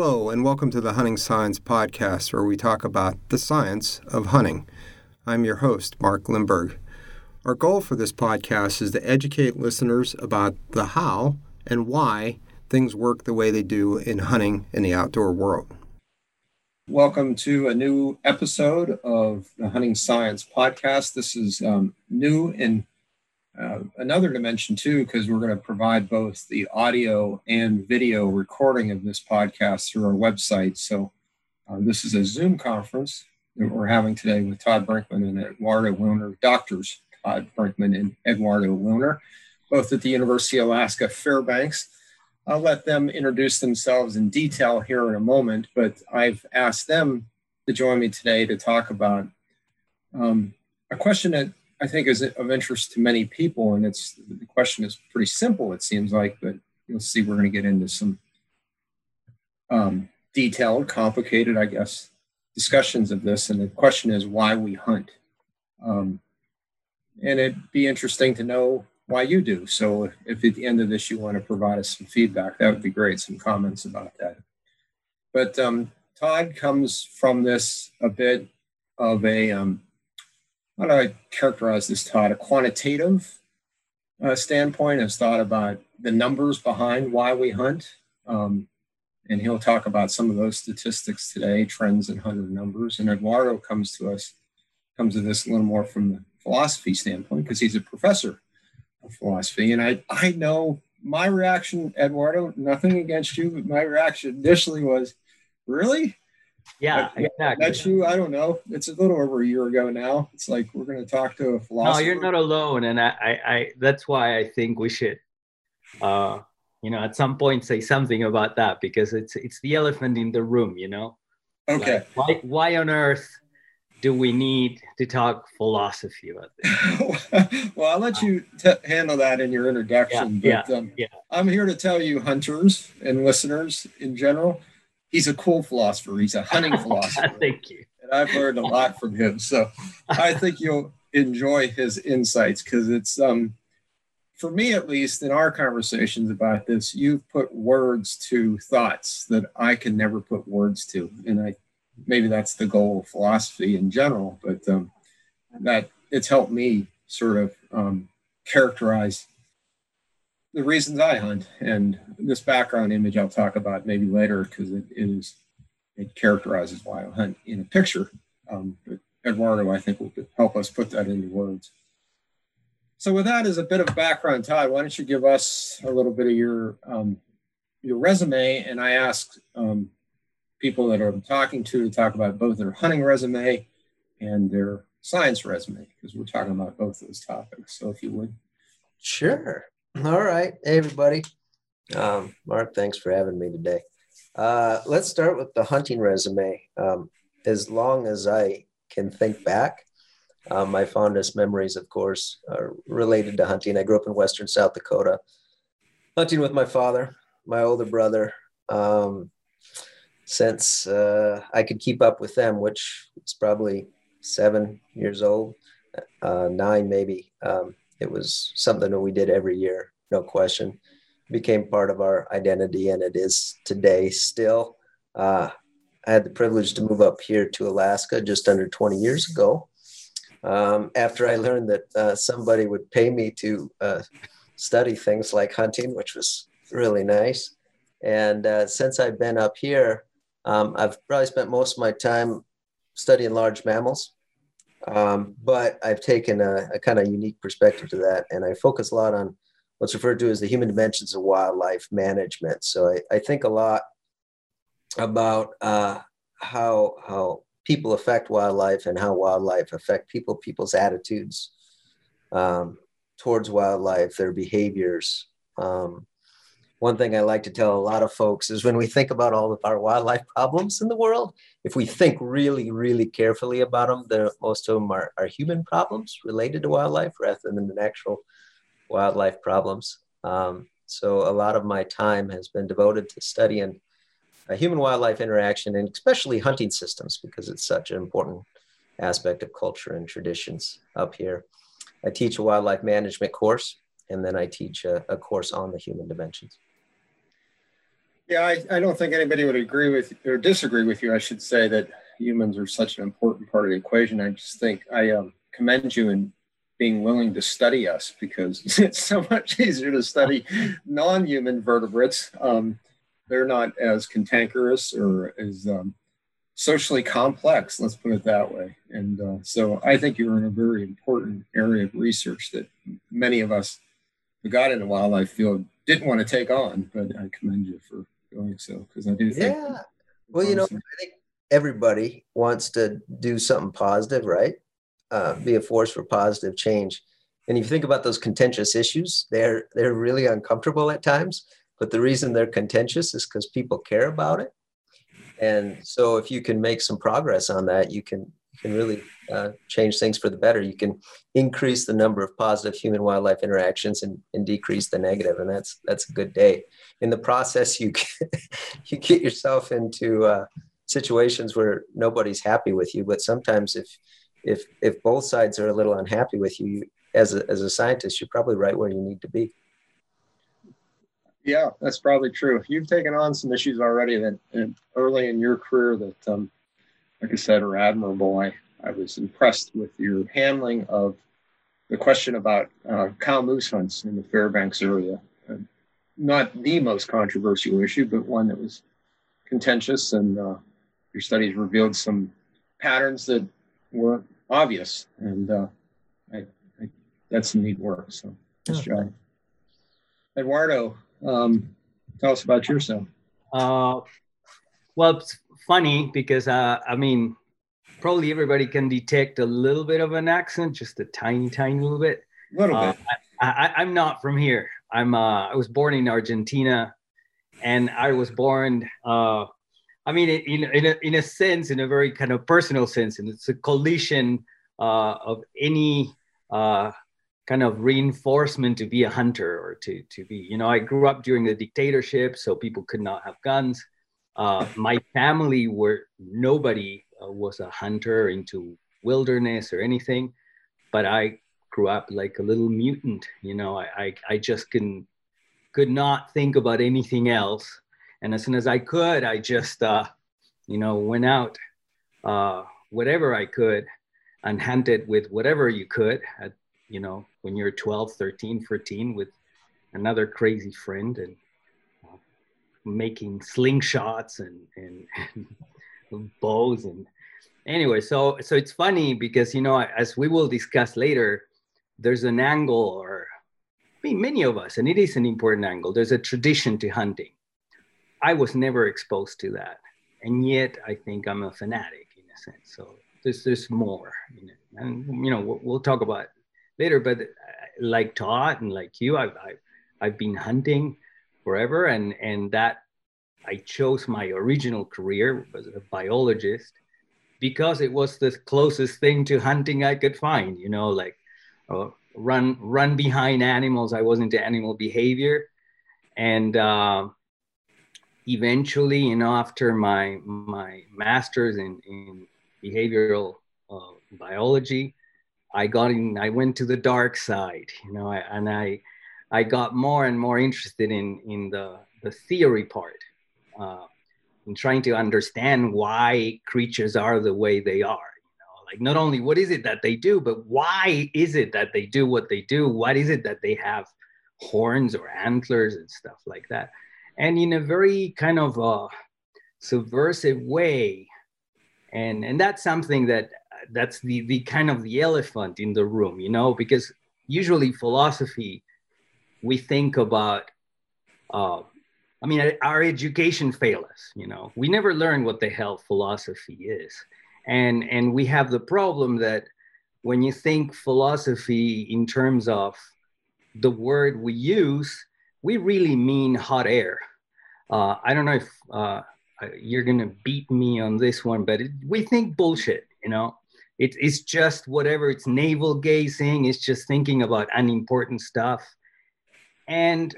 Hello, and welcome to the Hunting Science Podcast, where we talk about the science of hunting. I'm your host, Mark Lindberg. Our goal for this podcast is to educate listeners about the how and why things work the way they do in hunting in the outdoor world. Welcome to a new episode of the Hunting Science Podcast. This is um, new in uh, another dimension too, because we're going to provide both the audio and video recording of this podcast through our website. So uh, this is a Zoom conference that we're having today with Todd Brinkman and Eduardo Wilner, doctors Todd Brinkman and Eduardo Wilner, both at the University of Alaska Fairbanks. I'll let them introduce themselves in detail here in a moment, but I've asked them to join me today to talk about um, a question that I think is of interest to many people. And it's the question is pretty simple, it seems like, but you'll see we're going to get into some um, detailed, complicated, I guess, discussions of this. And the question is why we hunt. Um, and it'd be interesting to know why you do. So if at the end of this you want to provide us some feedback, that would be great. Some comments about that. But um, Todd comes from this a bit of a um, how do I characterize this, Todd? A quantitative uh, standpoint has thought about the numbers behind why we hunt. Um, and he'll talk about some of those statistics today, trends in hunter numbers. And Eduardo comes to us, comes to this a little more from the philosophy standpoint because he's a professor of philosophy. And I, I know my reaction, Eduardo, nothing against you, but my reaction initially was, really? Yeah, exactly. That's you. I don't know. It's a little over a year ago now. It's like we're going to talk to a philosopher. No, you're not alone, and I, I, I that's why I think we should, uh, you know, at some point say something about that because it's it's the elephant in the room. You know. Okay. Like, why why on earth do we need to talk philosophy about this? well, I'll let you t- handle that in your introduction. Yeah, but, yeah, um, yeah. I'm here to tell you, hunters and listeners in general he's a cool philosopher. He's a hunting philosopher. Thank you. And I've learned a lot from him. So I think you'll enjoy his insights because it's um for me at least in our conversations about this, you've put words to thoughts that I can never put words to. And I maybe that's the goal of philosophy in general, but um, that it's helped me sort of um, characterize the reasons I hunt. And this background image I'll talk about maybe later because it is it characterizes why I hunt in a picture. Um, but Eduardo, I think, will help us put that into words. So, with that as a bit of background, Todd, why don't you give us a little bit of your um, your resume? And I ask um, people that I'm talking to to talk about both their hunting resume and their science resume because we're talking about both those topics. So, if you would. Sure. All right, hey everybody. Um, Mark, thanks for having me today. Uh, let's start with the hunting resume. Um, as long as I can think back, um, my fondest memories, of course, are related to hunting. I grew up in Western South Dakota, hunting with my father, my older brother, um, since uh, I could keep up with them, which was probably seven years old, uh, nine maybe. Um, it was something that we did every year, no question. It became part of our identity, and it is today still. Uh, I had the privilege to move up here to Alaska just under 20 years ago. Um, after I learned that uh, somebody would pay me to uh, study things like hunting, which was really nice. And uh, since I've been up here, um, I've probably spent most of my time studying large mammals. Um, but I've taken a, a kind of unique perspective to that, and I focus a lot on what's referred to as the human dimensions of wildlife management. So I, I think a lot about uh, how how people affect wildlife and how wildlife affect people, people's attitudes um, towards wildlife, their behaviors. Um, one thing I like to tell a lot of folks is when we think about all of our wildlife problems in the world, if we think really, really carefully about them, the, most of them are, are human problems related to wildlife rather than the natural wildlife problems. Um, so a lot of my time has been devoted to studying uh, human wildlife interaction and especially hunting systems because it's such an important aspect of culture and traditions up here. I teach a wildlife management course and then I teach a, a course on the human dimensions. Yeah, I, I don't think anybody would agree with or disagree with you. I should say that humans are such an important part of the equation. I just think I um, commend you in being willing to study us because it's so much easier to study non-human vertebrates. Um, they're not as cantankerous or as um, socially complex, let's put it that way. And uh, so I think you're in a very important area of research that many of us who got into wildlife field didn't want to take on, but I commend you for doing so because I do think. Yeah. Well, you know, I think everybody wants to do something positive, right? Uh, be a force for positive change. And if you think about those contentious issues, they're they're really uncomfortable at times. But the reason they're contentious is because people care about it. And so if you can make some progress on that, you can you can really uh, change things for the better. You can increase the number of positive human wildlife interactions and, and decrease the negative, and that's that's a good day. In the process, you get, you get yourself into uh, situations where nobody's happy with you. But sometimes, if if if both sides are a little unhappy with you, you as a, as a scientist, you're probably right where you need to be. Yeah, that's probably true. You've taken on some issues already that early in your career that, um, like I said, are admirable. I, I was impressed with your handling of the question about uh, cow moose hunts in the Fairbanks area. Uh, not the most controversial issue, but one that was contentious, and uh, your studies revealed some patterns that were obvious, and uh, I, I, that's some neat work. So, nice job. Eduardo, um, tell us about yourself. Uh, well, it's funny because uh, I mean, probably everybody can detect a little bit of an accent, just a tiny, tiny little bit. A little uh, bit. I, am not from here. I'm. Uh, I was born in Argentina, and I was born. Uh, I mean, in in a, in a sense, in a very kind of personal sense, and it's a collision uh, of any uh, kind of reinforcement to be a hunter or to to be you know i grew up during the dictatorship so people could not have guns uh, my family were nobody was a hunter into wilderness or anything but i grew up like a little mutant you know i i, I just couldn't could not think about anything else. And as soon as i could i just uh, you know went out uh, whatever i could and hunted with whatever you could at you know, when you're 12, 13, 14 with another crazy friend and uh, making slingshots and, and, and bows and anyway, so so it's funny because you know, as we will discuss later, there's an angle or I mean many of us, and it is an important angle. There's a tradition to hunting. I was never exposed to that. And yet I think I'm a fanatic in a sense. So there's there's more in it. And you know, we'll, we'll talk about later. But uh, like Todd and like you, I've, I've, I've been hunting forever, and and that I chose my original career as a biologist because it was the closest thing to hunting I could find. You know, like uh, run run behind animals. I was into animal behavior, and uh, eventually, you know, after my my master's in in behavioral uh, biology, I got in, I went to the dark side, you know, and I, I got more and more interested in, in the, the theory part, uh, in trying to understand why creatures are the way they are. You know, like not only what is it that they do, but why is it that they do what they do? What is it that they have horns or antlers and stuff like that? And in a very kind of uh, subversive way, and and that's something that that's the the kind of the elephant in the room you know because usually philosophy we think about uh, i mean our education failed us you know? We never learn what the hell philosophy is. And and we have the problem that when you think philosophy in terms of the word we use we really mean hot air. Uh, i don't know if uh, you're gonna beat me on this one but it, we think bullshit you know? It, it's just whatever it's navel gazing it's just thinking about unimportant stuff. And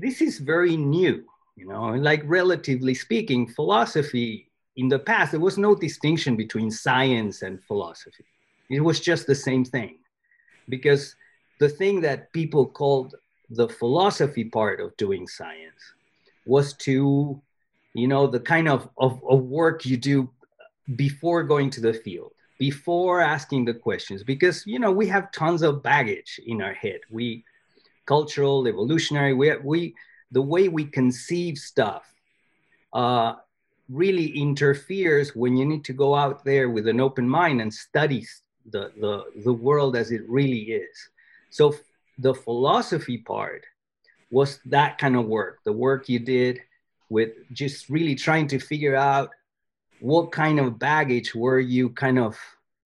this is very new you know like relatively speaking philosophy in the past there was no distinction between science and philosophy. It was just the same thing. Because the thing that people called the philosophy part of doing science was to, you know, the kind of, of, of work you do before going to the field, before asking the questions, because, you know, we have tons of baggage in our head. We, cultural, evolutionary, we, we the way we conceive stuff uh, really interferes when you need to go out there with an open mind and study the, the, the world as it really is. So the philosophy part was that kind of work, the work you did with just really trying to figure out what kind of baggage were you kind of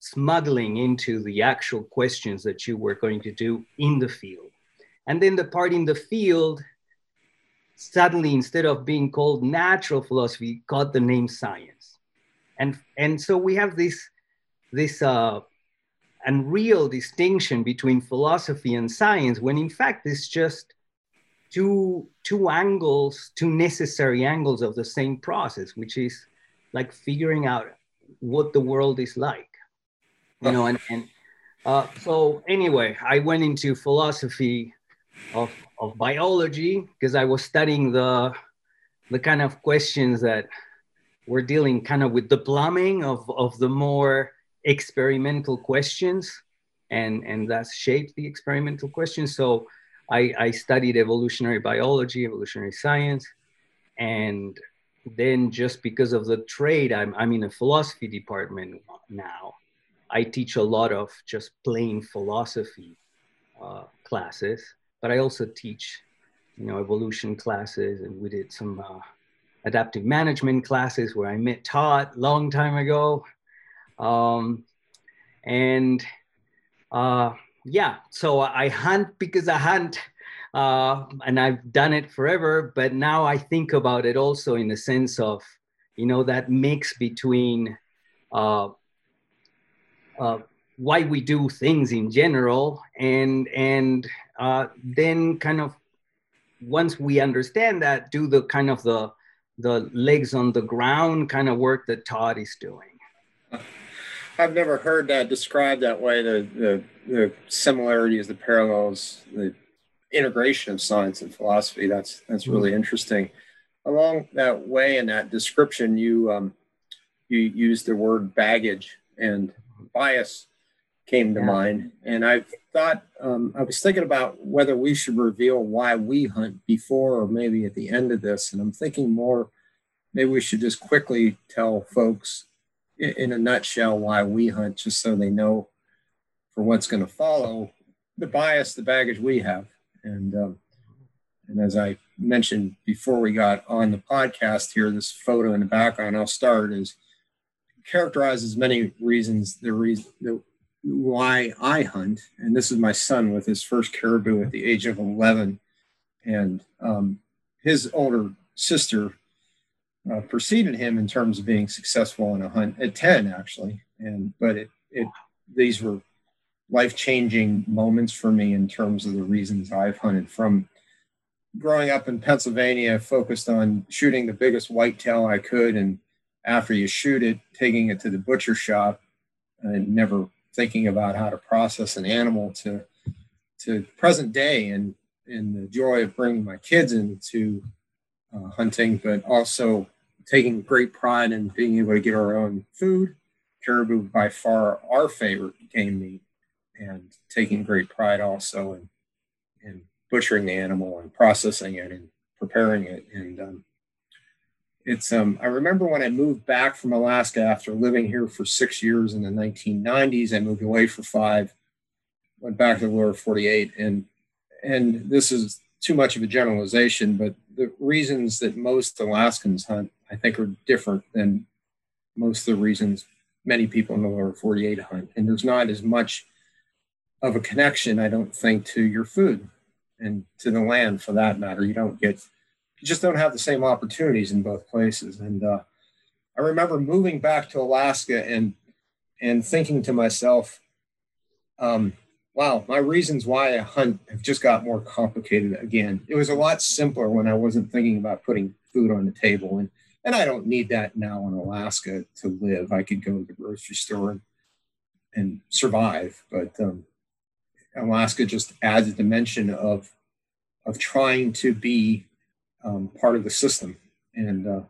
smuggling into the actual questions that you were going to do in the field. And then the part in the field, suddenly instead of being called natural philosophy, got the name science. And, and so we have this, this uh, unreal distinction between philosophy and science when in fact it's just two, two angles, two necessary angles of the same process, which is like figuring out what the world is like. You know, and, and uh, so anyway, I went into philosophy of, of biology because I was studying the the kind of questions that were dealing kind of with the plumbing of, of the more experimental questions and and that's shaped the experimental questions. So I, I studied evolutionary biology evolutionary science and then just because of the trade I'm, I'm in a philosophy department now. I teach a lot of just plain philosophy uh, classes but I also teach, you know, evolution classes, and we did some uh, adaptive management classes where I met Todd long time ago, um, and uh, yeah, so I hunt because I hunt. Uh, and I've done it forever, but now I think about it also in the sense of, you know, that mix between uh, uh, why we do things in general and and uh, then kind of once we understand that do the kind of the the legs on the ground kind of work that todd is doing. I've never heard that described that way the the, the similarities the parallels the integration of science and philosophy. That's that's really mm-hmm. interesting. Along that way in that description you um you use the word baggage and bias came to yeah. mind. And I thought, um, I was thinking about whether we should reveal why we hunt before or maybe at the end of this. And I'm thinking more, maybe we should just quickly tell folks in, in a nutshell why we hunt, just so they know for what's going to follow the bias, the baggage we have. And, um, and as I mentioned before we got on the podcast here, this photo in the background, I'll start is characterizes many reasons the reason the why I hunt, and this is my son with his first caribou at the age of 11. And um, his older sister uh, preceded him in terms of being successful in a hunt at 10, actually. And but it, it these were life changing moments for me in terms of the reasons I've hunted from growing up in Pennsylvania, focused on shooting the biggest whitetail I could. And after you shoot it, taking it to the butcher shop and never thinking about how to process an animal to to present day and and the joy of bringing my kids into uh, hunting, but also taking great pride in being able to get our own food. Caribou by far our favorite game meat, and taking great pride also in in butchering the animal and processing it and preparing it and um, it's um i remember when i moved back from alaska after living here for six years in the 1990s i moved away for five went back to the lower 48 and and this is too much of a generalization but the reasons that most alaskans hunt i think are different than most of the reasons many people in the lower 48 hunt and there's not as much of a connection i don't think to your food and to the land for that matter. You don't get just don't have the same opportunities in both places. And uh, I remember moving back to Alaska and and thinking to myself, um, wow, my reasons why I hunt have just got more complicated again. It was a lot simpler when I wasn't thinking about putting food on the table. And, and I don't need that now in Alaska to live. I could go to the grocery store and, and survive. But um, Alaska just adds a dimension of, of trying to be um, part of the system and uh,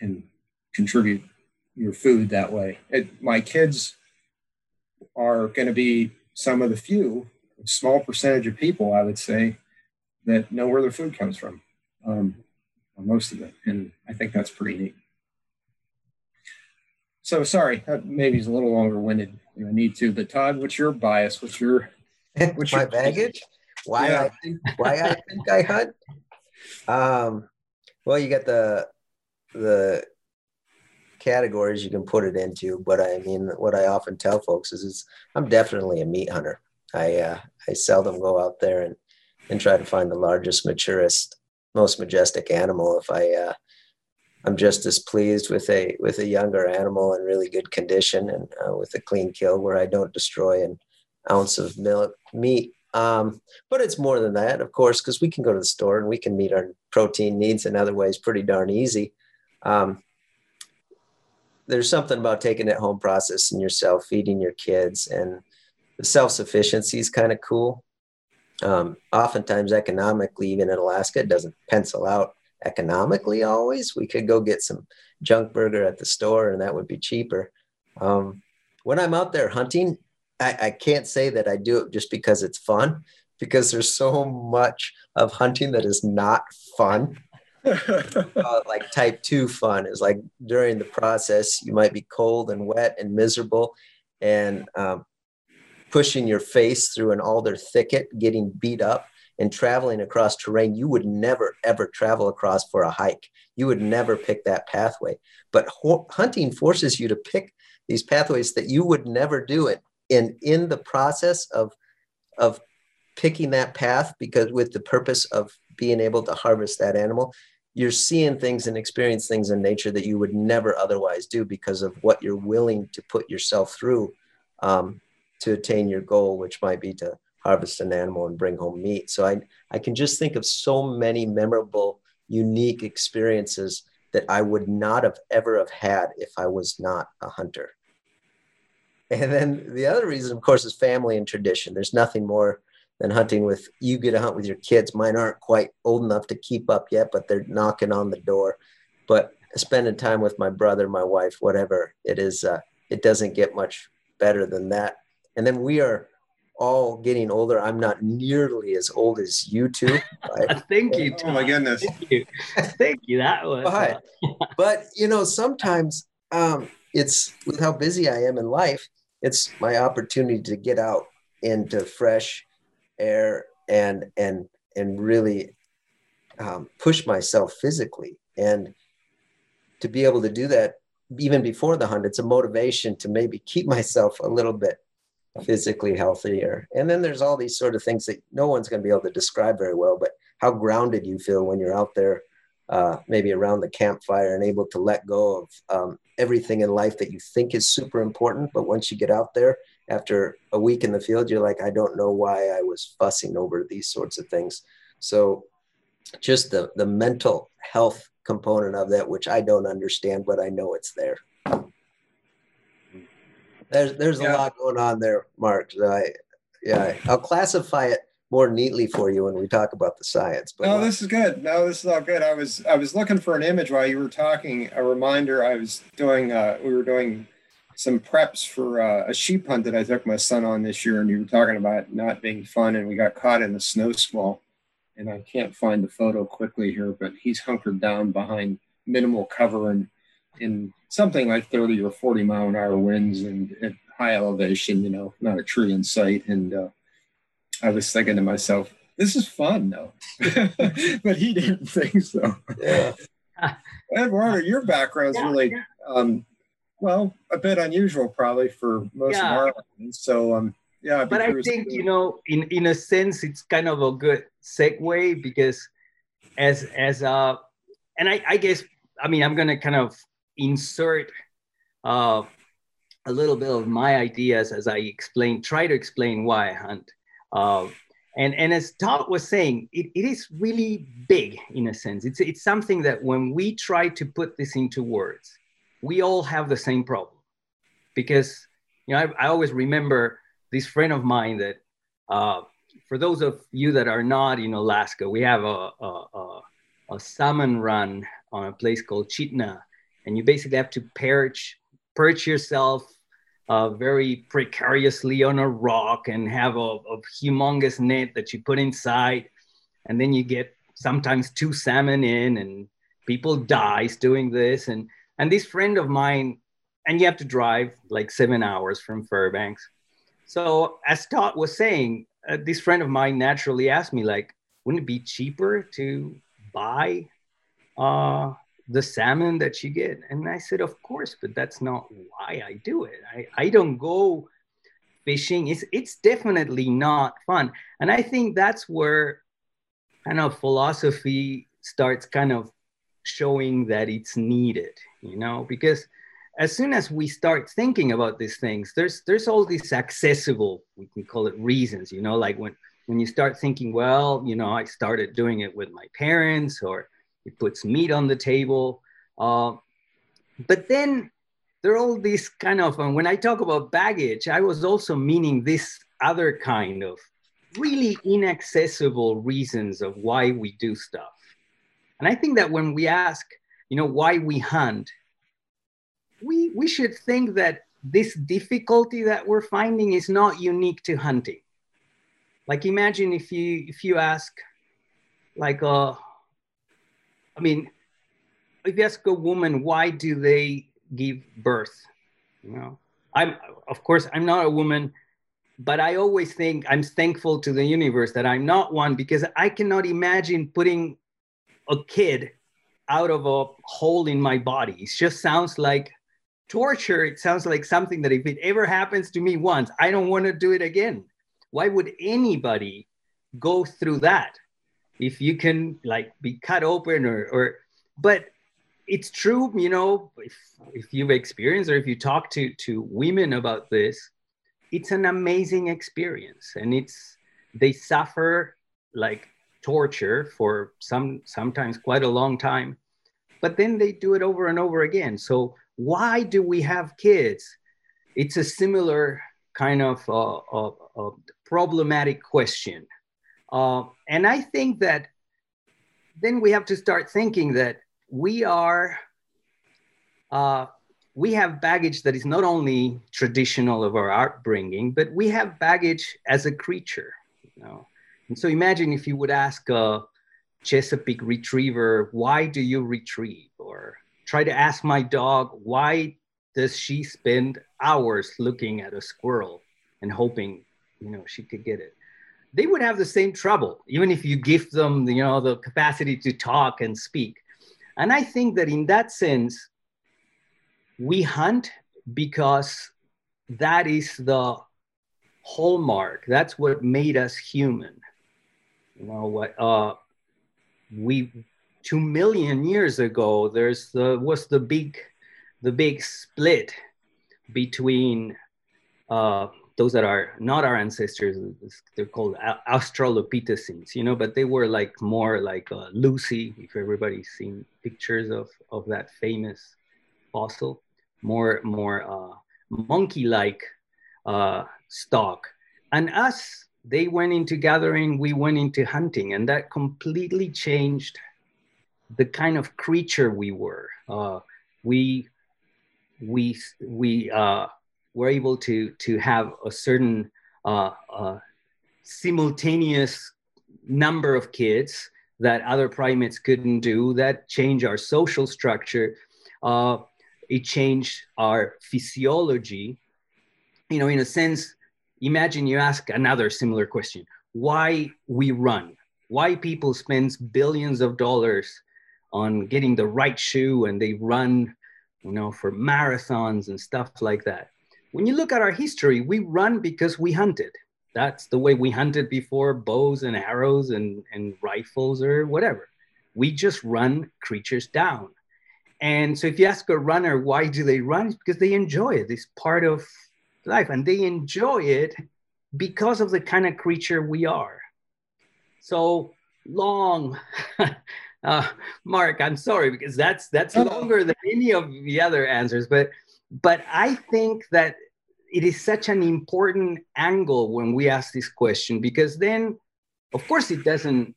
and contribute your food that way. It, my kids are going to be some of the few, small percentage of people, I would say, that know where their food comes from. Um, most of it, and I think that's pretty neat. So sorry, maybe it's a little longer winded than I need to. But Todd, what's your bias? What's your what's my your baggage? Why yeah. I think why I think I hunt? Um, well, you got the the categories you can put it into, but I mean, what I often tell folks is, is I'm definitely a meat hunter. I uh, I seldom go out there and and try to find the largest, maturest, most majestic animal. If I uh, I'm just as pleased with a with a younger animal in really good condition and uh, with a clean kill where I don't destroy an ounce of milk meat. Um, but it's more than that, of course, because we can go to the store and we can meet our protein needs in other ways pretty darn easy. Um, there's something about taking it home, processing yourself, feeding your kids, and the self sufficiency is kind of cool. Um, oftentimes, economically, even in Alaska, it doesn't pencil out economically always. We could go get some junk burger at the store and that would be cheaper. Um, when I'm out there hunting, I, I can't say that I do it just because it's fun, because there's so much of hunting that is not fun. uh, like type two fun is like during the process, you might be cold and wet and miserable and um, pushing your face through an alder thicket, getting beat up and traveling across terrain you would never ever travel across for a hike. You would never pick that pathway. But ho- hunting forces you to pick these pathways that you would never do it. And in the process of of picking that path, because with the purpose of being able to harvest that animal, you're seeing things and experience things in nature that you would never otherwise do because of what you're willing to put yourself through um, to attain your goal, which might be to harvest an animal and bring home meat. So I, I can just think of so many memorable, unique experiences that I would not have ever have had if I was not a hunter. And then the other reason, of course, is family and tradition. There's nothing more than hunting with you get to hunt with your kids. Mine aren't quite old enough to keep up yet, but they're knocking on the door. But spending time with my brother, my wife, whatever it is, uh, it doesn't get much better than that. And then we are all getting older. I'm not nearly as old as you two. Right? Thank you. Oh my goodness. Thank you. Thank you. That was. But, but you know, sometimes um, it's with how busy I am in life. It's my opportunity to get out into fresh air and and and really um, push myself physically and to be able to do that even before the hunt it's a motivation to maybe keep myself a little bit physically healthier. And then there's all these sort of things that no one's going to be able to describe very well, but how grounded you feel when you're out there, uh, maybe around the campfire and able to let go of um, everything in life that you think is super important. But once you get out there after a week in the field, you're like, I don't know why I was fussing over these sorts of things. So just the, the mental health component of that, which I don't understand, but I know it's there there's there's yeah. a lot going on there, Mark. I, yeah, I'll classify it more neatly for you when we talk about the science. But no, this is good. No, this is all good. I was I was looking for an image while you were talking. A reminder. I was doing. Uh, we were doing some preps for uh, a sheep hunt that I took my son on this year, and you were talking about not being fun, and we got caught in the snow squall. And I can't find the photo quickly here, but he's hunkered down behind minimal cover and in something like 30 or 40 mile an hour winds and at high elevation, you know, not a tree in sight. And uh, I was thinking to myself, this is fun though. but he didn't think so. Yeah. Eduardo, your background's yeah, really, yeah. Um, well, a bit unusual probably for most yeah. of our So, um, yeah. But I think, you know, in, in a sense, it's kind of a good segue because as, as, uh, and I, I guess, I mean, I'm going to kind of insert uh, a little bit of my ideas as I explain, try to explain why I hunt. Uh, and, and as Todd was saying, it, it is really big in a sense. It's, it's something that when we try to put this into words, we all have the same problem. Because, you know, I, I always remember this friend of mine that, uh, for those of you that are not in Alaska, we have a, a, a a salmon run on a place called Chitina, and you basically have to perch perch yourself uh, very precariously on a rock and have a, a humongous net that you put inside, and then you get sometimes two salmon in, and people dies doing this, and and this friend of mine, and you have to drive like seven hours from Fairbanks. So as Todd was saying, uh, this friend of mine naturally asked me like, wouldn't it be cheaper to buy uh, the salmon that you get? And I said, of course, but that's not why I do it. I, I don't go fishing. It's, it's definitely not fun. And I think that's where kind of philosophy starts kind of showing that it's needed, you know, because as soon as we start thinking about these things, there's there's all these accessible, we can call it reasons, you know, like when when you start thinking, well, you know, I started doing it with my parents, or it puts meat on the table. Uh, but then there are all these kind of, when I talk about baggage, I was also meaning this other kind of really inaccessible reasons of why we do stuff. And I think that when we ask, you know, why we hunt, we, we should think that this difficulty that we're finding is not unique to hunting like imagine if you if you ask like uh i mean if you ask a woman why do they give birth? You know i'm of course i'm not a woman but i always think i'm thankful to the universe that i'm not one because i cannot imagine putting a kid out of a hole in my body. It just sounds like torture. It sounds like something that if it ever happens to me once i don't want to do it again. Why would anybody go through that if you can like be cut open or or but it's true you know if, if you've experienced or if you talk to to women about this it's an amazing experience. And it's they suffer like torture for some sometimes quite a long time but then they do it over and over again. So why do we have kids? It's a similar kind of uh, uh, uh, problematic question. Uh, and I think that then we have to start thinking that we are, uh, we have baggage that is not only traditional of our upbringing, but we have baggage as a creature. You know? And so imagine if you would ask a Chesapeake retriever, why do you retrieve? Or try to ask my dog, why does she spend hours looking at a squirrel and hoping you know she could get it they would have the same trouble even if you give them you know the capacity to talk and speak. And i think that in that sense we hunt because that is the hallmark. That's what made us human. You know what uh we two million years ago there's the was the big the big split between uh those that are not our ancestors, they're called Australopithecines, you know, but they were like more like uh, Lucy, if everybody's seen pictures of, of that famous fossil, more, more uh, monkey-like uh, stock. And us, they went into gathering, we went into hunting, and that completely changed the kind of creature we were. Uh, we, we, we, uh, we're able to to have a certain uh, uh, simultaneous number of kids that other primates couldn't do. That changed our social structure. Uh, it changed our physiology. You know, in a sense, imagine you ask another similar question: Why we run? Why people spend billions of dollars on getting the right shoe and they run, you know, for marathons and stuff like that? When you look at our history, we run because we hunted. That's the way we hunted before bows and arrows and, and rifles or whatever. We just run creatures down. And so if you ask a runner, why do they run? It's because they enjoy it. It's part of life. And they enjoy it because of the kind of creature we are. So long, uh, Mark, I'm sorry, because that's that's longer than any of the other answers. But but I think that it is such an important angle when we ask this question because then, of course, it doesn't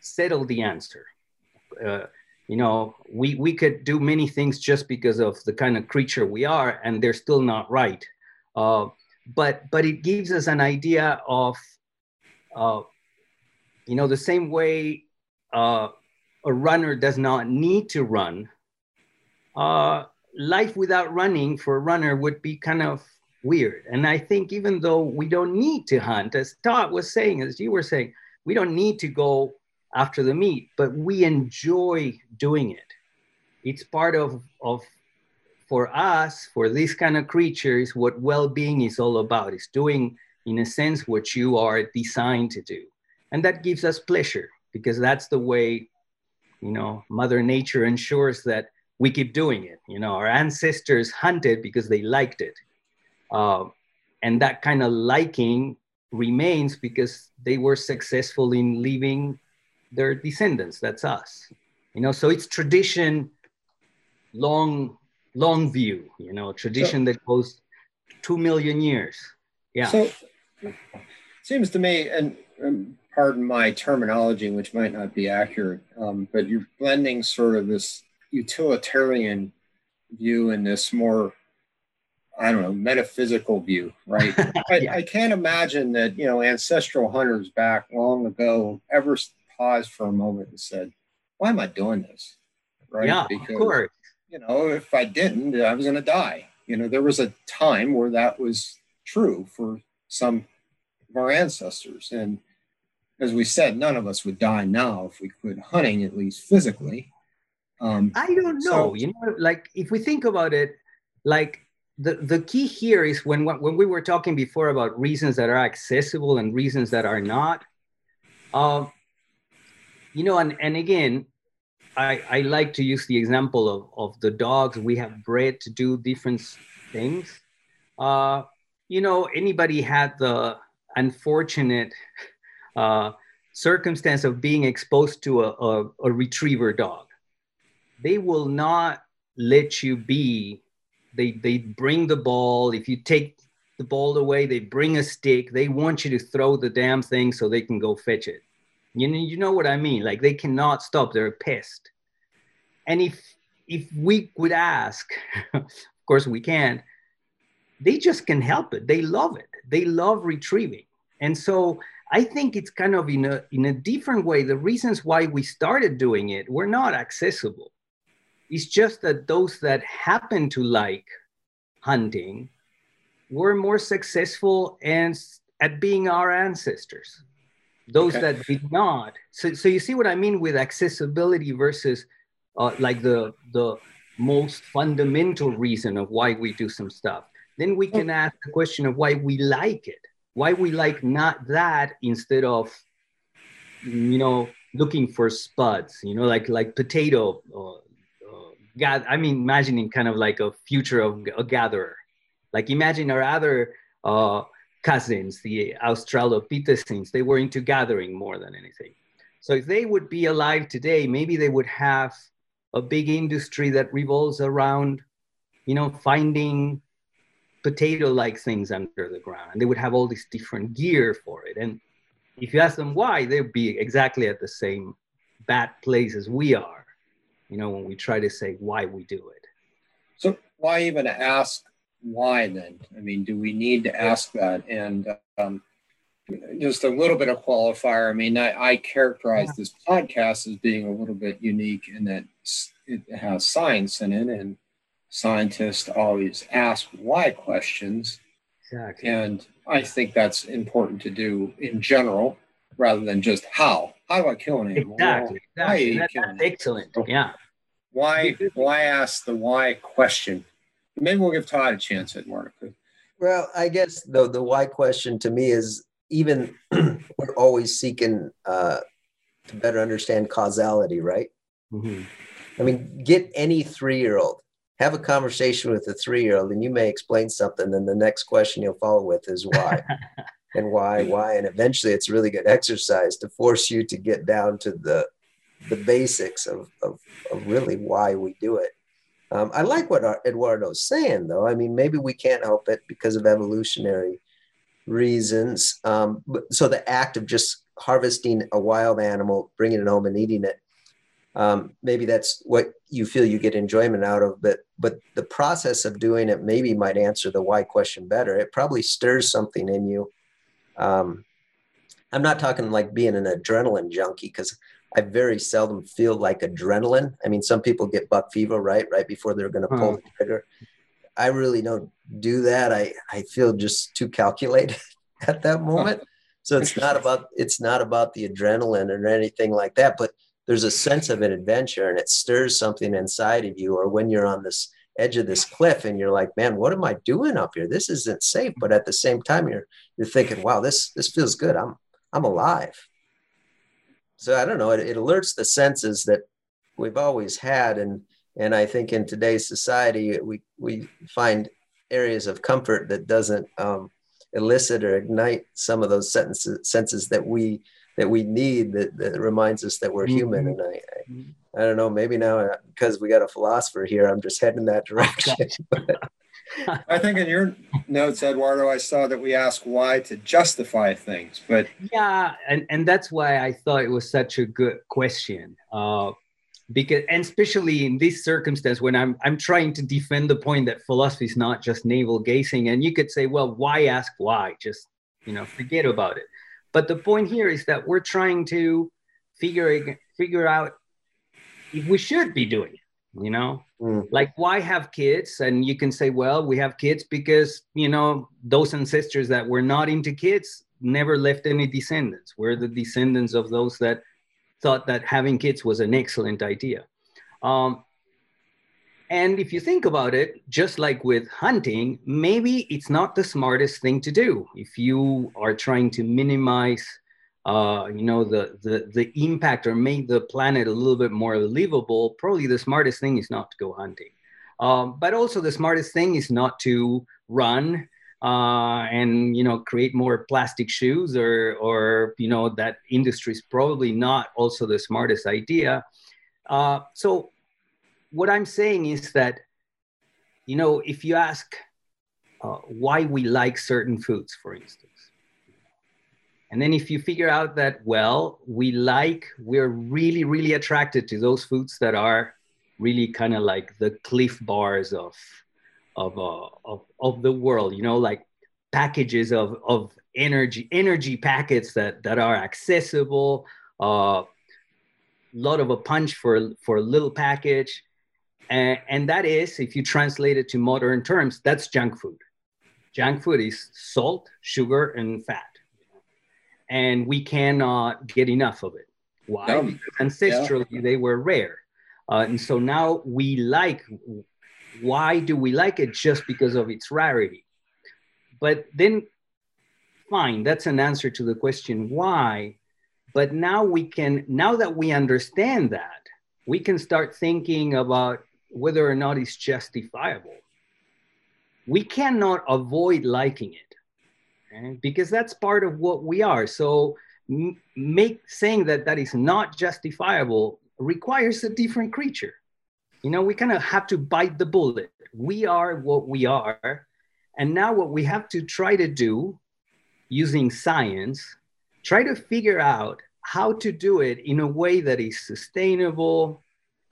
settle the answer. Uh, you know, we we could do many things just because of the kind of creature we are, and they're still not right. Uh, but but it gives us an idea of, uh, you know, the same way uh, a runner does not need to run. Life without running for a runner would be kind of weird. And I think even though we don't need to hunt, as Todd was saying, as you were saying, we don't need to go after the meat, but we enjoy doing it. It's part of, of for us, for these kind of creatures, what well-being is all about. Is doing, in a sense, what you are designed to do. And that gives us pleasure because that's the way, you know, Mother Nature ensures that we keep doing it. You know, our ancestors hunted because they liked it. Uh, and that kind of liking remains because they were successful in leaving their descendants. That's us. You know, so it's tradition, long, long view, you know, tradition so, that goes two million years. Yeah. So it seems to me, and um, pardon my terminology, which might not be accurate, um, but you're blending sort of this utilitarian view and this more I don't know, metaphysical view, right? I. I, can't imagine that, you know, ancestral hunters back long ago ever paused for a moment and said, why am I doing this? Right. Yeah, because, of course. You know, if I didn't, I was going to die. You know, there was a time where that was true for some of our ancestors. And as we said, none of us would die now if we quit hunting, at least physically. Um, I don't know. So, you know, like if we think about it, like the, the key here is when, when we were talking before about reasons that are accessible and reasons that are not. Uh, you know, and, and again, I, I like to use the example of, of the dogs we have bred to do different things. Uh, you know, anybody had the unfortunate uh, circumstance of being exposed to a, a, a retriever dog. They will not let you be they they bring the ball. If you take the ball away, they bring a stick. They want you to throw the damn thing so they can go fetch it. You know, you know what I mean? Like they cannot stop. They're pissed. And if if we would ask, of course we can't. They just can help it. They love it. They love retrieving. And so I think it's kind of in a in a different way. The reasons why we started doing it were not accessible. It's just that those that happen to like hunting were more successful and at being our ancestors. Those okay. that did not. So, so you see what I mean with accessibility versus uh, like the the most fundamental reason of why we do some stuff. Then we can ask the question of why we like it, why we like not that instead of, you know, looking for spuds, you know, like like potato uh, God, I mean, imagining kind of like a future of a gatherer. Like imagine our other uh, cousins, the Australopithecines, they were into gathering more than anything. So if they would be alive today, maybe they would have a big industry that revolves around, you know, finding potato-like things under the ground. And they would have all this different gear for it. And if you ask them why, they'd be exactly at the same bad place as we are you know, when we try to say why we do it. So why even ask why then? I mean, do we need to ask that? And um, just a little bit of qualifier. I mean, I, I characterize yeah. this podcast as being a little bit unique in that it has science in it, and scientists always ask why questions. Exactly. And I think that's important to do in general rather than just how. How do I kill an animal? Exactly. Well, exactly. That, that's excellent. Yeah why why ask the why question? Maybe we'll give Todd a chance at Mark. Well, I guess the the why question to me is even we're always seeking uh, to better understand causality, right? Mm-hmm. I mean, get any three year old, have a conversation with a three year old, and you may explain something. And the next question you'll follow with is why. and why, why, and eventually it's really good exercise to force you to get down to the the basics of, of, of really why we do it. Um, I like what Eduardo's saying, though. I mean, maybe we can't help it because of evolutionary reasons. Um, so the act of just harvesting a wild animal, bringing it home, and eating it um, maybe that's what you feel you get enjoyment out of but but the process of doing it maybe might answer the why question better it probably stirs something in you um, i'm not talking like being an adrenaline junkie because i very seldom feel like adrenaline. I mean some people get buck fever right right before they're going to pull uh-huh. the trigger. I really don't do that. I i feel just too calculated at that moment. So it's not about it's not about the adrenaline or anything like that but there's a sense of an adventure and it stirs something inside of you or when you're on this edge of this cliff and you're like man what am i doing up here this isn't safe but at the same time you're you're thinking wow this this feels good i'm i'm alive so i don't know it, it alerts the senses that we've always had and and i think in today's society we we find areas of comfort that doesn't um, elicit or ignite some of those sentences, senses that we that we need that, that reminds us that we're mm-hmm. human. And I, I, mm-hmm. I, don't know, maybe now uh, because we got a philosopher here, I'm just heading that direction. I think in your notes, Eduardo, I saw that we ask why to justify things, but yeah, and and that's why I thought it was such a good question. Uh, because and especially in this circumstance when I'm I'm trying to defend the point that philosophy is not just navel gazing, and you could say, well, why ask why? Just you know, forget about it. But the point here is that we're trying to figure figure out if we should be doing it. You know, mm. like why have kids? And you can say, well, we have kids because you know those ancestors that were not into kids never left any descendants. We're the descendants of those that thought that having kids was an excellent idea. Um, and if you think about it, just like with hunting, maybe it's not the smartest thing to do. If you are trying to minimize, uh, you know, the, the, the impact or make the planet a little bit more livable, probably the smartest thing is not to go hunting. Um, but also the smartest thing is not to run uh, and you know create more plastic shoes or or you know that industry is probably not also the smartest idea. Uh, so what I'm saying is that, you know, if you ask uh, why we like certain foods, for instance, and then if you figure out that, well, we like, we're really, really attracted to those foods that are really kind of like the Clif Bars of, of, uh, of, of the world, you know, like packages of, of energy, energy packets that, that are accessible, a uh, lot of a punch for, for a little package and, and that is, if you translate it to modern terms, that's junk food. Junk food is salt, sugar, and fat. And we cannot get enough of it. Why? No. Because ancestrally, yeah. they were rare. Uh, and so now we like, why do we like it? Just because of its rarity. But then, fine, that's an answer to the question why. But now we can, now that we understand that, we can start thinking about whether or not it's justifiable. We cannot avoid liking it because that's part of what we are. So make saying that that is not justifiable requires a different creature. You know, we kind of have to bite the bullet. We are what we are. And now what we have to try to do using science, try to figure out how to do it in a way that is sustainable,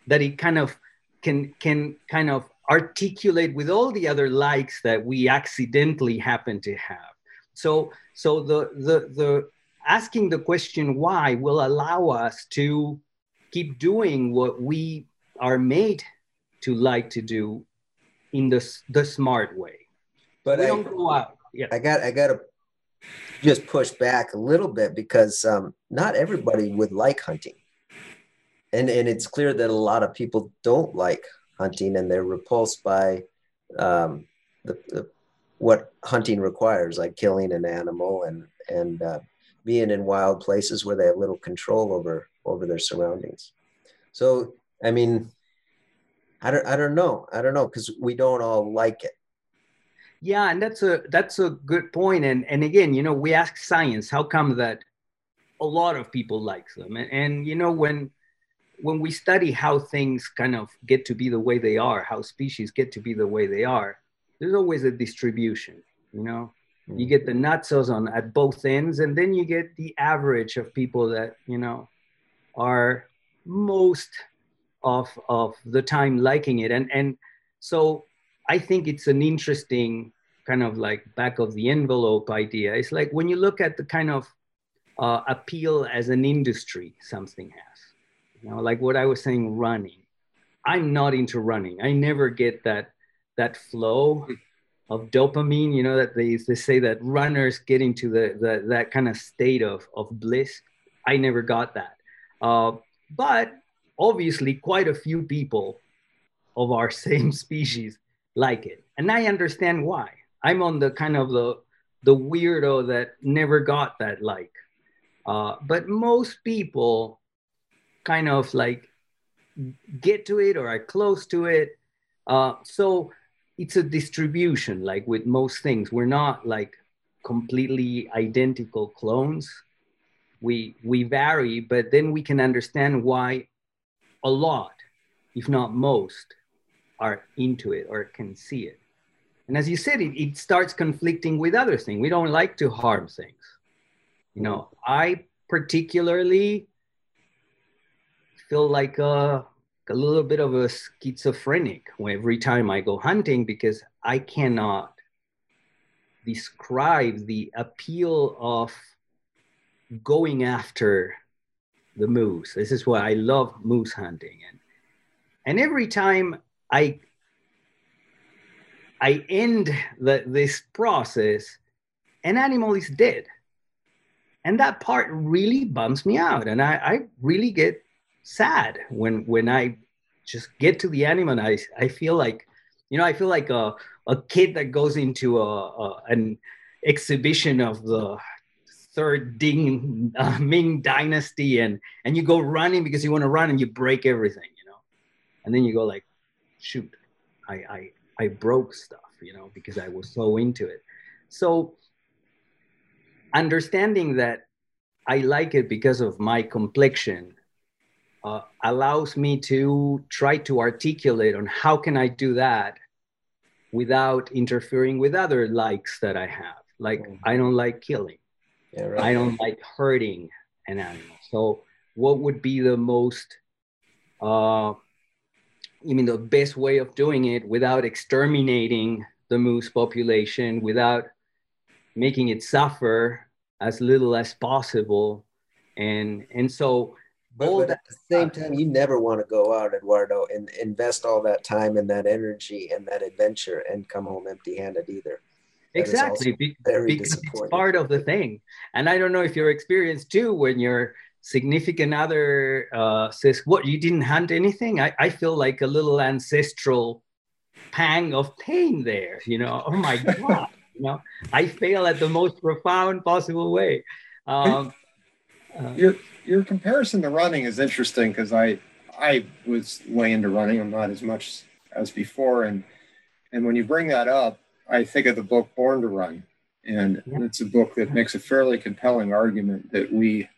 that it kind of can can kind of articulate with all the other likes that we accidentally happen to have so so the the the asking the question why will allow us to keep doing what we are made to like to do in the the smart way. But we I, don't go out. Yeah. I got i got to just push back a little bit because um, not everybody would like hunting. And and it's clear that a lot of people don't like hunting and they're repulsed by um, the, the, what hunting requires, like killing an animal and and uh, being in wild places where they have little control over over their surroundings. So I mean, I don't I don't know I don't know because we don't all like it. Yeah, and that's a that's a good point. And and again, you know, we ask science, how come that a lot of people like them? And, and you know, when when we study how things kind of get to be the way they are, how species get to be the way they are, there's always a distribution, you know? Mm-hmm. You get the nutsos on at both ends, and then you get the average of people that, you know, are most of of the time liking it. And and so i think it's an interesting kind of like back of the envelope idea. It's like when you look at the kind of uh, appeal as an industry something has you know? Like what i was saying running. I'm not into running. I never get that that flow of dopamine you know that they, they say that runners get into the, the that kind of state of, of bliss. I never got that. Uh, but obviously quite a few people of our same species like it. And i understand why. I'm on the kind of the the weirdo that never got that like. Uh, but most people kind of like get to it or are close to it. Uh, so it's a distribution like with most things we're not like completely identical clones we we vary but then we can understand why a lot, if not most, are into it or can see it. And as you said, it, it starts conflicting with other things. We don't like to harm things. You know, I particularly feel like a, a little bit of a schizophrenic every time I go hunting because I cannot describe the appeal of going after the moose. This is why I love moose hunting. And, and every time I, I end the, this process, an animal is dead. And that part really bums me out. And I, I really get sad when, when I just get to the animal and I, I feel like, you know, I feel like a, a kid that goes into a, a an exhibition of the third Ding uh, Ming dynasty, and and you go running because you want to run and you break everything, you know, and then you go like, shoot, I I I broke stuff, you know, because I was so into it. So understanding that I like it because of my complexion uh, allows me to try to articulate on how can I do that without interfering with other likes that I have. Like mm-hmm. I don't like killing. Yeah, right. I don't like hurting an animal. So, what would be the most, uh, you mean the best way of doing it without exterminating the moose population, without making it suffer as little as possible, and and so. But, but at the same time, you never want to go out, Eduardo, and invest all that time and that energy and that adventure and come home empty-handed either. Exactly. Be- because it's part of the thing. And i don't know if your experience too when your significant other uh, says what you didn't hunt anything? I, I feel like a little ancestral pang of pain there you know? Oh my god you know? I fail at the most profound possible way. Um, uh, your comparison to running is interesting because i i was way into running i'm not as much as before. And and when you bring that up I think of the book Born to Run, and it's a book that makes a fairly compelling argument that we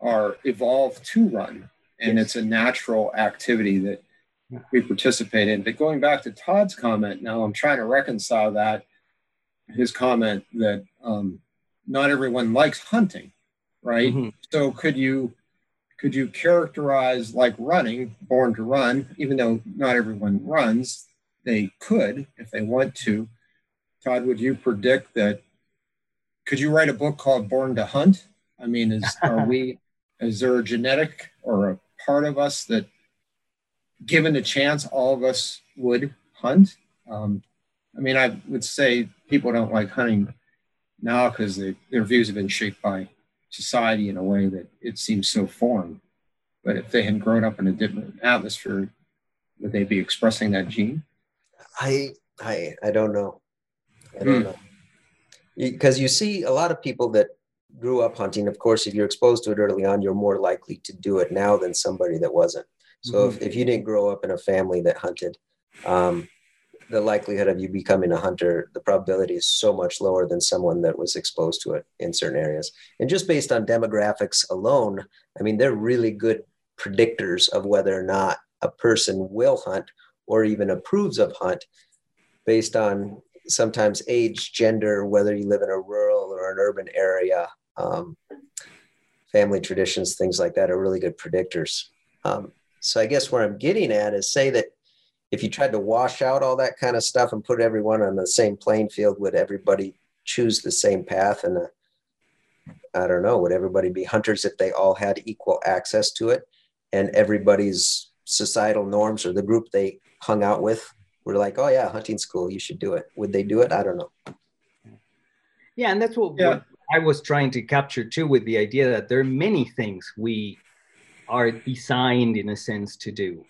are evolved to run, and yes. it's a natural activity that we participate in. But going back to Todd's comment, now I'm trying to reconcile that his comment that um, not everyone likes hunting, right? Mm-hmm. So could you could you characterize like running, born to run, even though not everyone runs, they could if they want to. Todd, would you predict that? Could you write a book called Born to Hunt? I mean, is are we? Is there a genetic or a part of us that, given the chance, all of us would hunt? Um, I mean, I would say people don't like hunting now because their views have been shaped by society in a way that it seems so foreign. But if they had grown up in a different atmosphere, would they be expressing that gene? I I I don't know. I don't mm. know. Because you see a lot of people that grew up hunting. Of course, if you're exposed to it early on, you're more likely to do it now than somebody that wasn't. So mm-hmm. if, if you didn't grow up in a family that hunted, um, the likelihood of you becoming a hunter, the probability is so much lower than someone that was exposed to it in certain areas. And just based on demographics alone, I mean, they're really good predictors of whether or not a person will hunt or even approves of hunt based on sometimes age, gender, whether you live in a rural or an urban area, um, family traditions, things like that are really good predictors. Um, so I guess where I'm getting at is say that if you tried to wash out all that kind of stuff and put everyone on the same playing field, would everybody choose the same path? And uh, I don't know, would everybody be hunters if they all had equal access to it and everybody's societal norms or the group they hung out with were like, oh yeah, hunting school, you should do it. Would they do it? I don't know. Yeah, and that's what, yeah. what I was trying to capture too with the idea that there are many things we are designed in a sense to do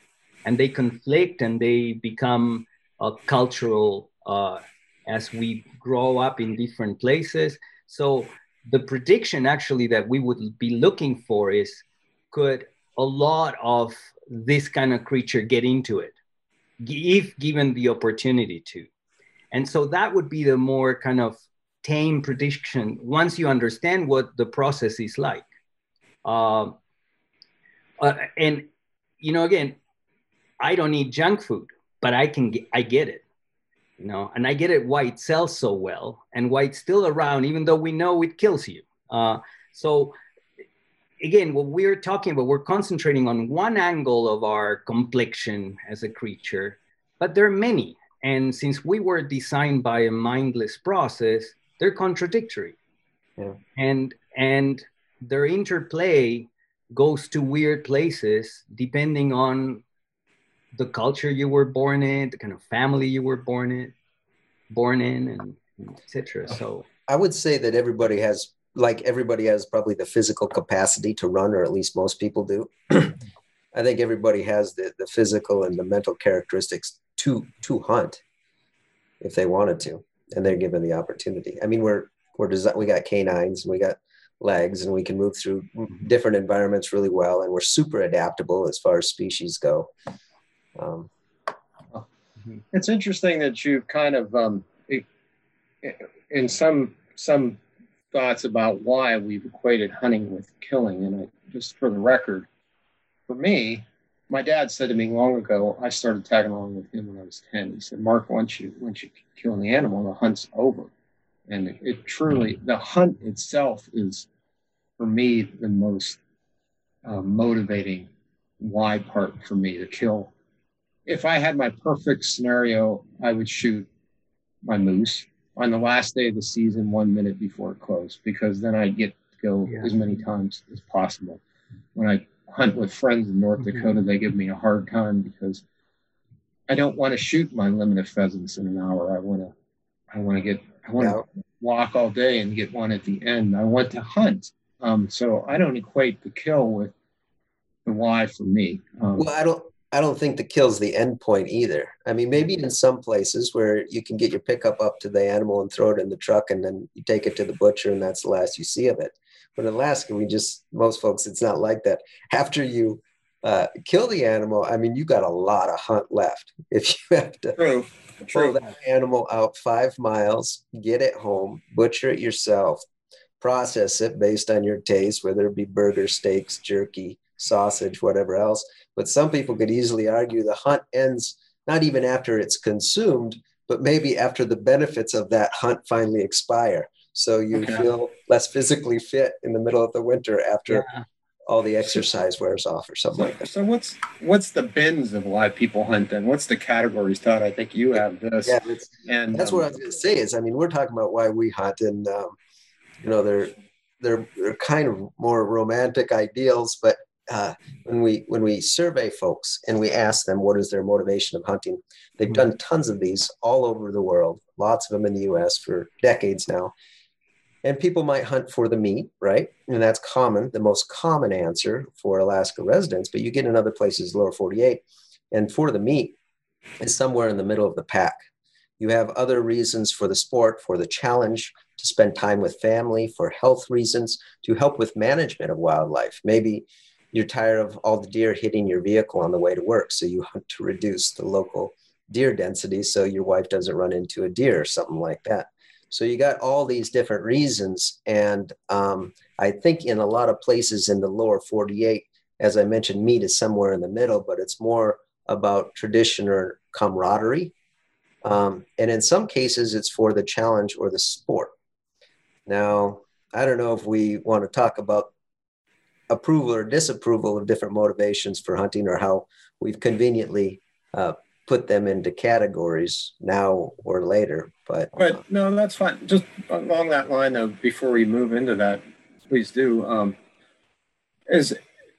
and they conflict and they become uh, cultural uh, as we grow up in different places. So the prediction actually that we would be looking for is could a lot of this kind of creature get into it if given the opportunity to? And so that would be the more kind of tame prediction once you understand what the process is like. Uh, uh, and you know again i don't eat junk food but i can get, i get it you know and i get it why it sells so well and why it's still around even though we know it kills you. Uh, so again what we're talking about we're concentrating on one angle of our complexion as a creature but there are many. And since we were designed by a mindless process they're contradictory. Yeah. and and their interplay goes to weird places depending on the culture you were born in, the kind of family you were born in, born in, and, etc. So I would say that everybody has, like everybody has, probably the physical capacity to run, or at least most people do. I think everybody has the, the physical and the mental characteristics to to hunt if they wanted to, and they're given the opportunity. I mean, we're we're design, we got canines, and we got legs and we can move through mm-hmm. different environments really well and we're super adaptable as far as species go um, it's interesting that you've kind of um, in some some thoughts about why we've equated hunting with killing and I, just for the record for me my dad said to me long ago i started tagging along with him when i was 10 he said mark once you once you kill the animal? The hunt's over. And it, it truly the hunt itself is for me the most uh, motivating why part for me to kill if i had my perfect scenario i would shoot my moose on the last day of the season one minute before it closed because then i get to go yeah. as many times as possible when i hunt with friends in north mm-hmm. dakota they give me a hard time because i don't want to shoot my limited pheasants in an hour i want to i want to get I want to walk all day and get one at the end. I want to hunt. Um, so I don't equate the kill with the why for me. Um, well, I don't. I don't think the kill's the end point either. I mean, maybe in some places where you can get your pickup up to the animal and throw it in the truck, and then you take it to the butcher, and that's the last you see of it. But in Alaska, we just most folks, it's not like that. After you uh, kill the animal, I mean, you got a lot of hunt left. If you have to True pull that animal out five miles, get it home, butcher it yourself, process it based on your taste, whether it be burger, steaks, jerky, sausage, whatever else. But some people could easily argue the hunt ends not even after it's consumed, but maybe after the benefits of that hunt finally expire. So you okay. feel less physically fit in the middle of the winter after yeah all the exercise wears off or something like that. So what's what's the bins of why people hunt then? What's the categories, Todd? I think you have this. Yeah, and that's um, what I was going to say. Is I mean, we're talking about why we hunt, and um, you know, they're they're they're kind of more romantic ideals, but uh, when we when we survey folks and we ask them what is their motivation of hunting, they've done tons of these all over the world, lots of them in the U.S. for decades now, and people might hunt for the meat, right? And that's common, the most common answer for Alaska residents. But you get in other places, lower 48, and for the meat is somewhere in the middle of the pack. You have other reasons for the sport, for the challenge, to spend time with family, for health reasons, to help with management of wildlife. Maybe you're tired of all the deer hitting your vehicle on the way to work, so you hunt to reduce the local deer density so your wife doesn't run into a deer or something like that. So you got all these different reasons. And um, I think in a lot of places in the lower 48, as I mentioned, meat is somewhere in the middle, but it's more about tradition or camaraderie. Um, and in some cases, it's for the challenge or the sport. Now, I don't know if we want to talk about approval or disapproval of different motivations for hunting or how we've conveniently uh, put them into categories now or later. But but no, that's fine. Just along that line, though, before we move into that, please do. Um, is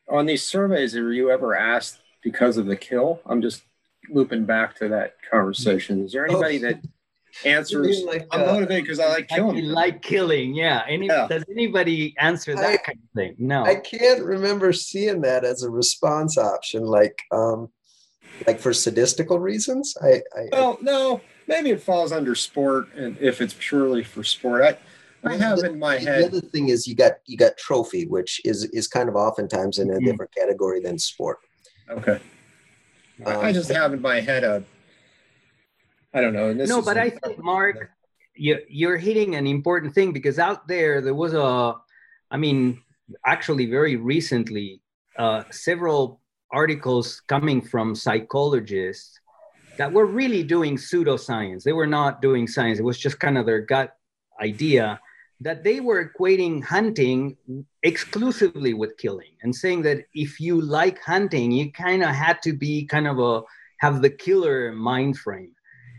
on these surveys, were you ever asked because of the kill? I'm just looping back to that conversation. Is there anybody oh. that answers like, I'm uh, motivated because I like killing. I like killing, yeah. Any yeah. does anybody answer that I, kind of thing? No. I can't remember seeing that as a response option, like um like for sadistical reasons. I, I well no, maybe it falls under sport and if it's purely for sport. I I have the, in my head. The other thing is you got you got trophy, which is is kind of oftentimes in a mm-hmm. different category than sport. Okay. Um, I just have in my head a. I don't know. no, but I think Mark, you you're hitting an important thing because out there there was a, I mean, actually very recently, uh, several articles coming from psychologists that were really doing pseudoscience. They were not doing science. It was just kind of their gut idea that they were equating hunting exclusively with killing and saying that if you like hunting, you kind of had to be kind of a have the killer mind frame.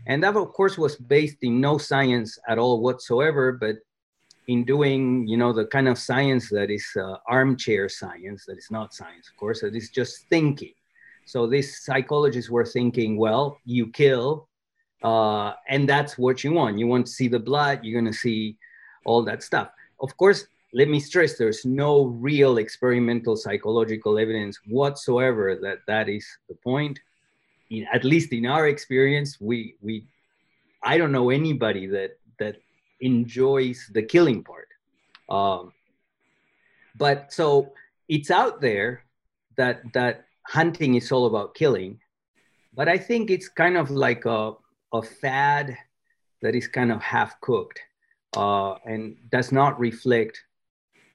And that, of course, was based in no science at all whatsoever, but in doing, you know, the kind of science that is uh, armchair science, that is not science, of course, that is just thinking. So these psychologists were thinking, well, you kill, uh, and that's what you want. You want to see the blood, you're going to see all that stuff. Of course, let me stress there's no real experimental psychological evidence whatsoever that that is the point. In, at least in our experience, we we I don't know anybody that that enjoys the killing part. Um, but so it's out there that that hunting is all about killing, but I think it's kind of like a a fad that is kind of half cooked uh, and does not reflect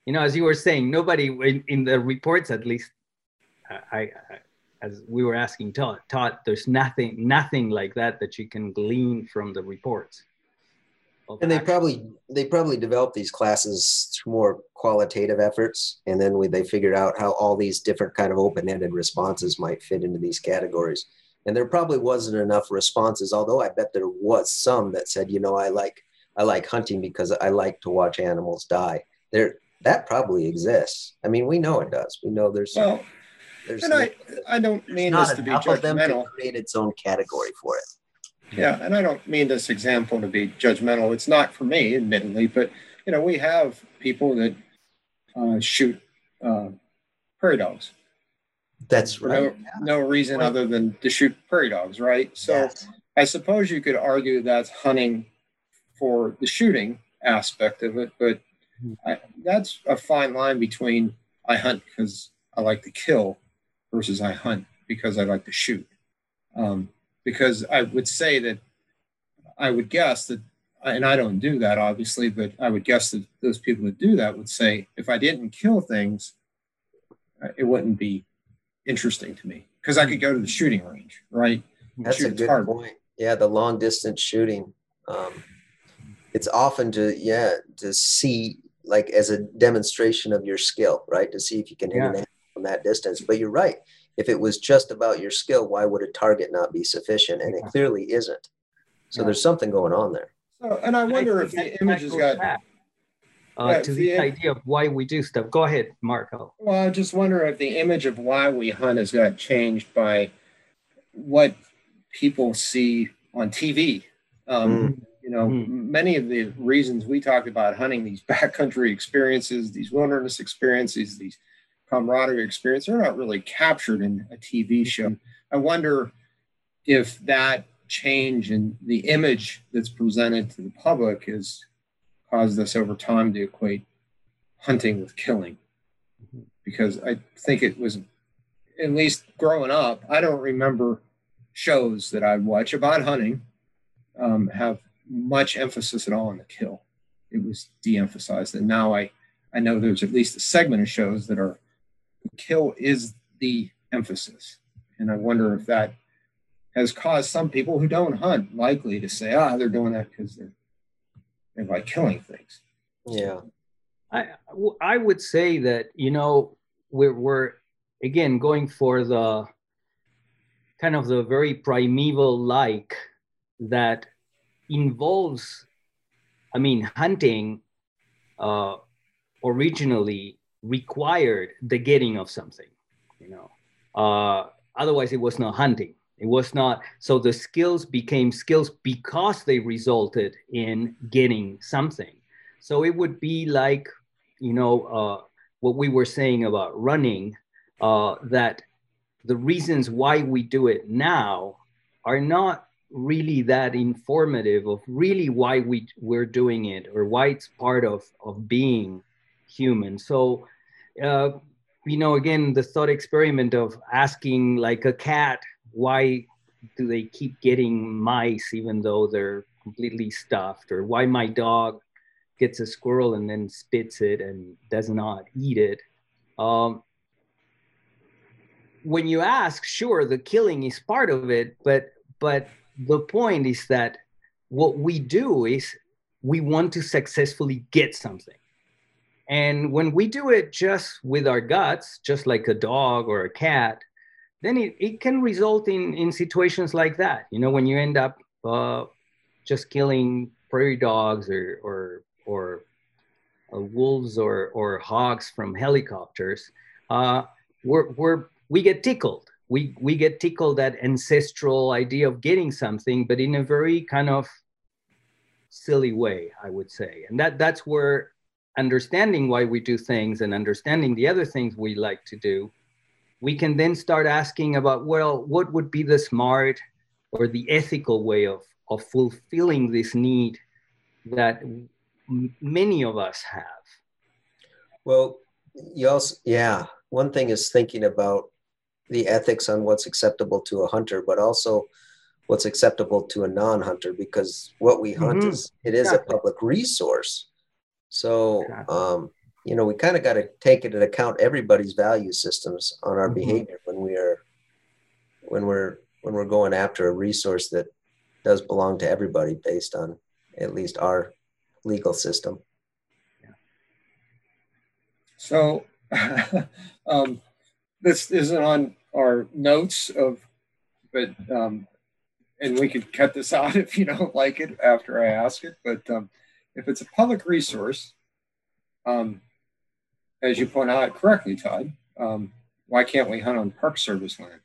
you know as you were saying nobody in, in the reports at least I, I, as we were asking Todd, Todd, there's nothing nothing like that that you can glean from the reports and they action. probably they probably developed these classes through more qualitative efforts and then we, they figured out how all these different kind of open-ended responses might fit into these categories and there probably wasn't enough responses although i bet there was some that said you know i like I like hunting because I like to watch animals die. There, that probably exists. I mean, we know it does. We know there's. Well, there's and no, I, I don't mean this to be judgmental. To create its own category for it. Yeah, and I don't mean this example to be judgmental. It's not for me, admittedly, but you know, we have people that uh, shoot uh, prairie dogs. That's right. No, no reason other than to shoot prairie dogs, right? So yes. I suppose you could argue that's hunting for the shooting aspect of it, but I, that's a fine line between I hunt because I like to kill versus I hunt because I like to shoot. Um, because I would say that I would guess that, and I don't do that obviously, but I would guess that those people that do that would say if I didn't kill things, it wouldn't be interesting to me because I could go to the shooting range, right? That's a good point. Yeah, the long distance shooting. Um, it's often to yeah to see like as a demonstration of your skill right to see if you can hit yeah. an from that distance. But you're right. If it was just about your skill why would a target not be sufficient? And yeah. it clearly isn't. So yeah. there's something going on there. So, and i wonder I if the image has got back, uh, yeah, to the, the idea of why we do stuff. Go ahead marco. Well i just wonder if the image of why we hunt has got changed by what people see on tv um, mm. you know, mm-hmm. many of the reasons we talk about hunting, these backcountry experiences, these wilderness experiences, these camaraderie experience, they're not really captured in a TV show. I wonder if that change in the image that's presented to the public has caused us over time to equate hunting with killing. Because I think it was, at least growing up, I don't remember shows that I watch about hunting um, have much emphasis at all on the kill. It was de-emphasized, and now I I know there's at least a segment of shows that are kill is the emphasis, and I wonder if that has caused some people who don't hunt likely to say, ah, they're doing that because they're they're like killing things. Yeah. I I would say that you know we're, we're again going for the kind of the very primeval like that involves i mean hunting uh, originally required the getting of something you know. Uh, otherwise it was not hunting. It was not so the skills became skills because they resulted in getting something. So it would be like you know uh, what we were saying about running uh, that the reasons why we do it now are not really that informative of really why we we're doing it or why it's part of of being human. So uh, you know again the thought experiment of asking like a cat why do they keep getting mice even though they're completely stuffed? Or why my dog gets a squirrel and then spits it and does not eat it? Um, when you ask, sure, the killing is part of it, but but the point is that what we do is we want to successfully get something. And when we do it just with our guts, just like a dog or a cat, then it, it can result in, in situations like that. You know, when you end up uh, just killing prairie dogs or, or, or uh, wolves or, or hogs from helicopters, uh, we're, we're we get tickled. We, we get tickled that ancestral idea of getting something, but in a very kind of silly way, I would say. And that, that's where understanding why we do things and understanding the other things we like to do, we can then start asking about, well, what would be the smart or the ethical way of, of fulfilling this need that m- many of us have? Well, you also, yeah, one thing is thinking about the ethics on what's acceptable to a hunter, but also what's acceptable to a non-hunter because what we hunt mm-hmm. is it is exactly. a public resource. So um, you know we kind of got to take into account everybody's value systems on our mm-hmm. behavior when we are when we're when we're going after a resource that does belong to everybody based on at least our legal system. Yeah. So um, this isn't on our notes of, but um, and we could cut this out if you don't like it after I ask it. But um, if it's a public resource, um, as you point out correctly, Todd, um, why can't we hunt on Park Service land?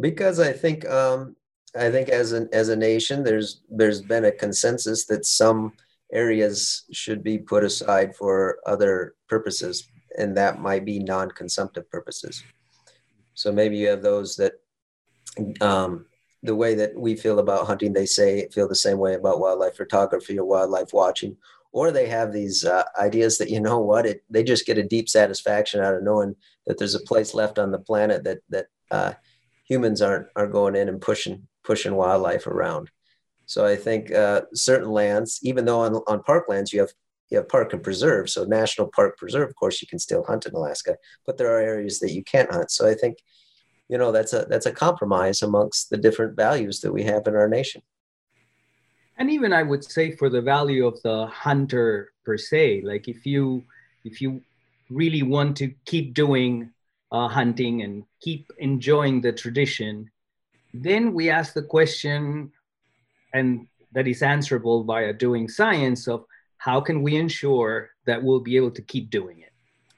Because I think um, I think as an as a nation, there's there's been a consensus that some areas should be put aside for other purposes, and that might be non-consumptive purposes. So maybe you have those that um, the way that we feel about hunting, they say feel the same way about wildlife photography or wildlife watching, or they have these uh, ideas that you know what it they just get a deep satisfaction out of knowing that there's a place left on the planet that that uh, humans aren't are going in and pushing pushing wildlife around. So I think uh, certain lands, even though on, on parklands you have you have park and preserve. So national park preserve, of course, you can still hunt in Alaska, but there are areas that you can't hunt. So I think, you know, that's a that's a compromise amongst the different values that we have in our nation. And even I would say for the value of the hunter per se, like if you if you really want to keep doing uh, hunting and keep enjoying the tradition, then we ask the question, and that is answerable via doing science of how can we ensure that we'll be able to keep doing it?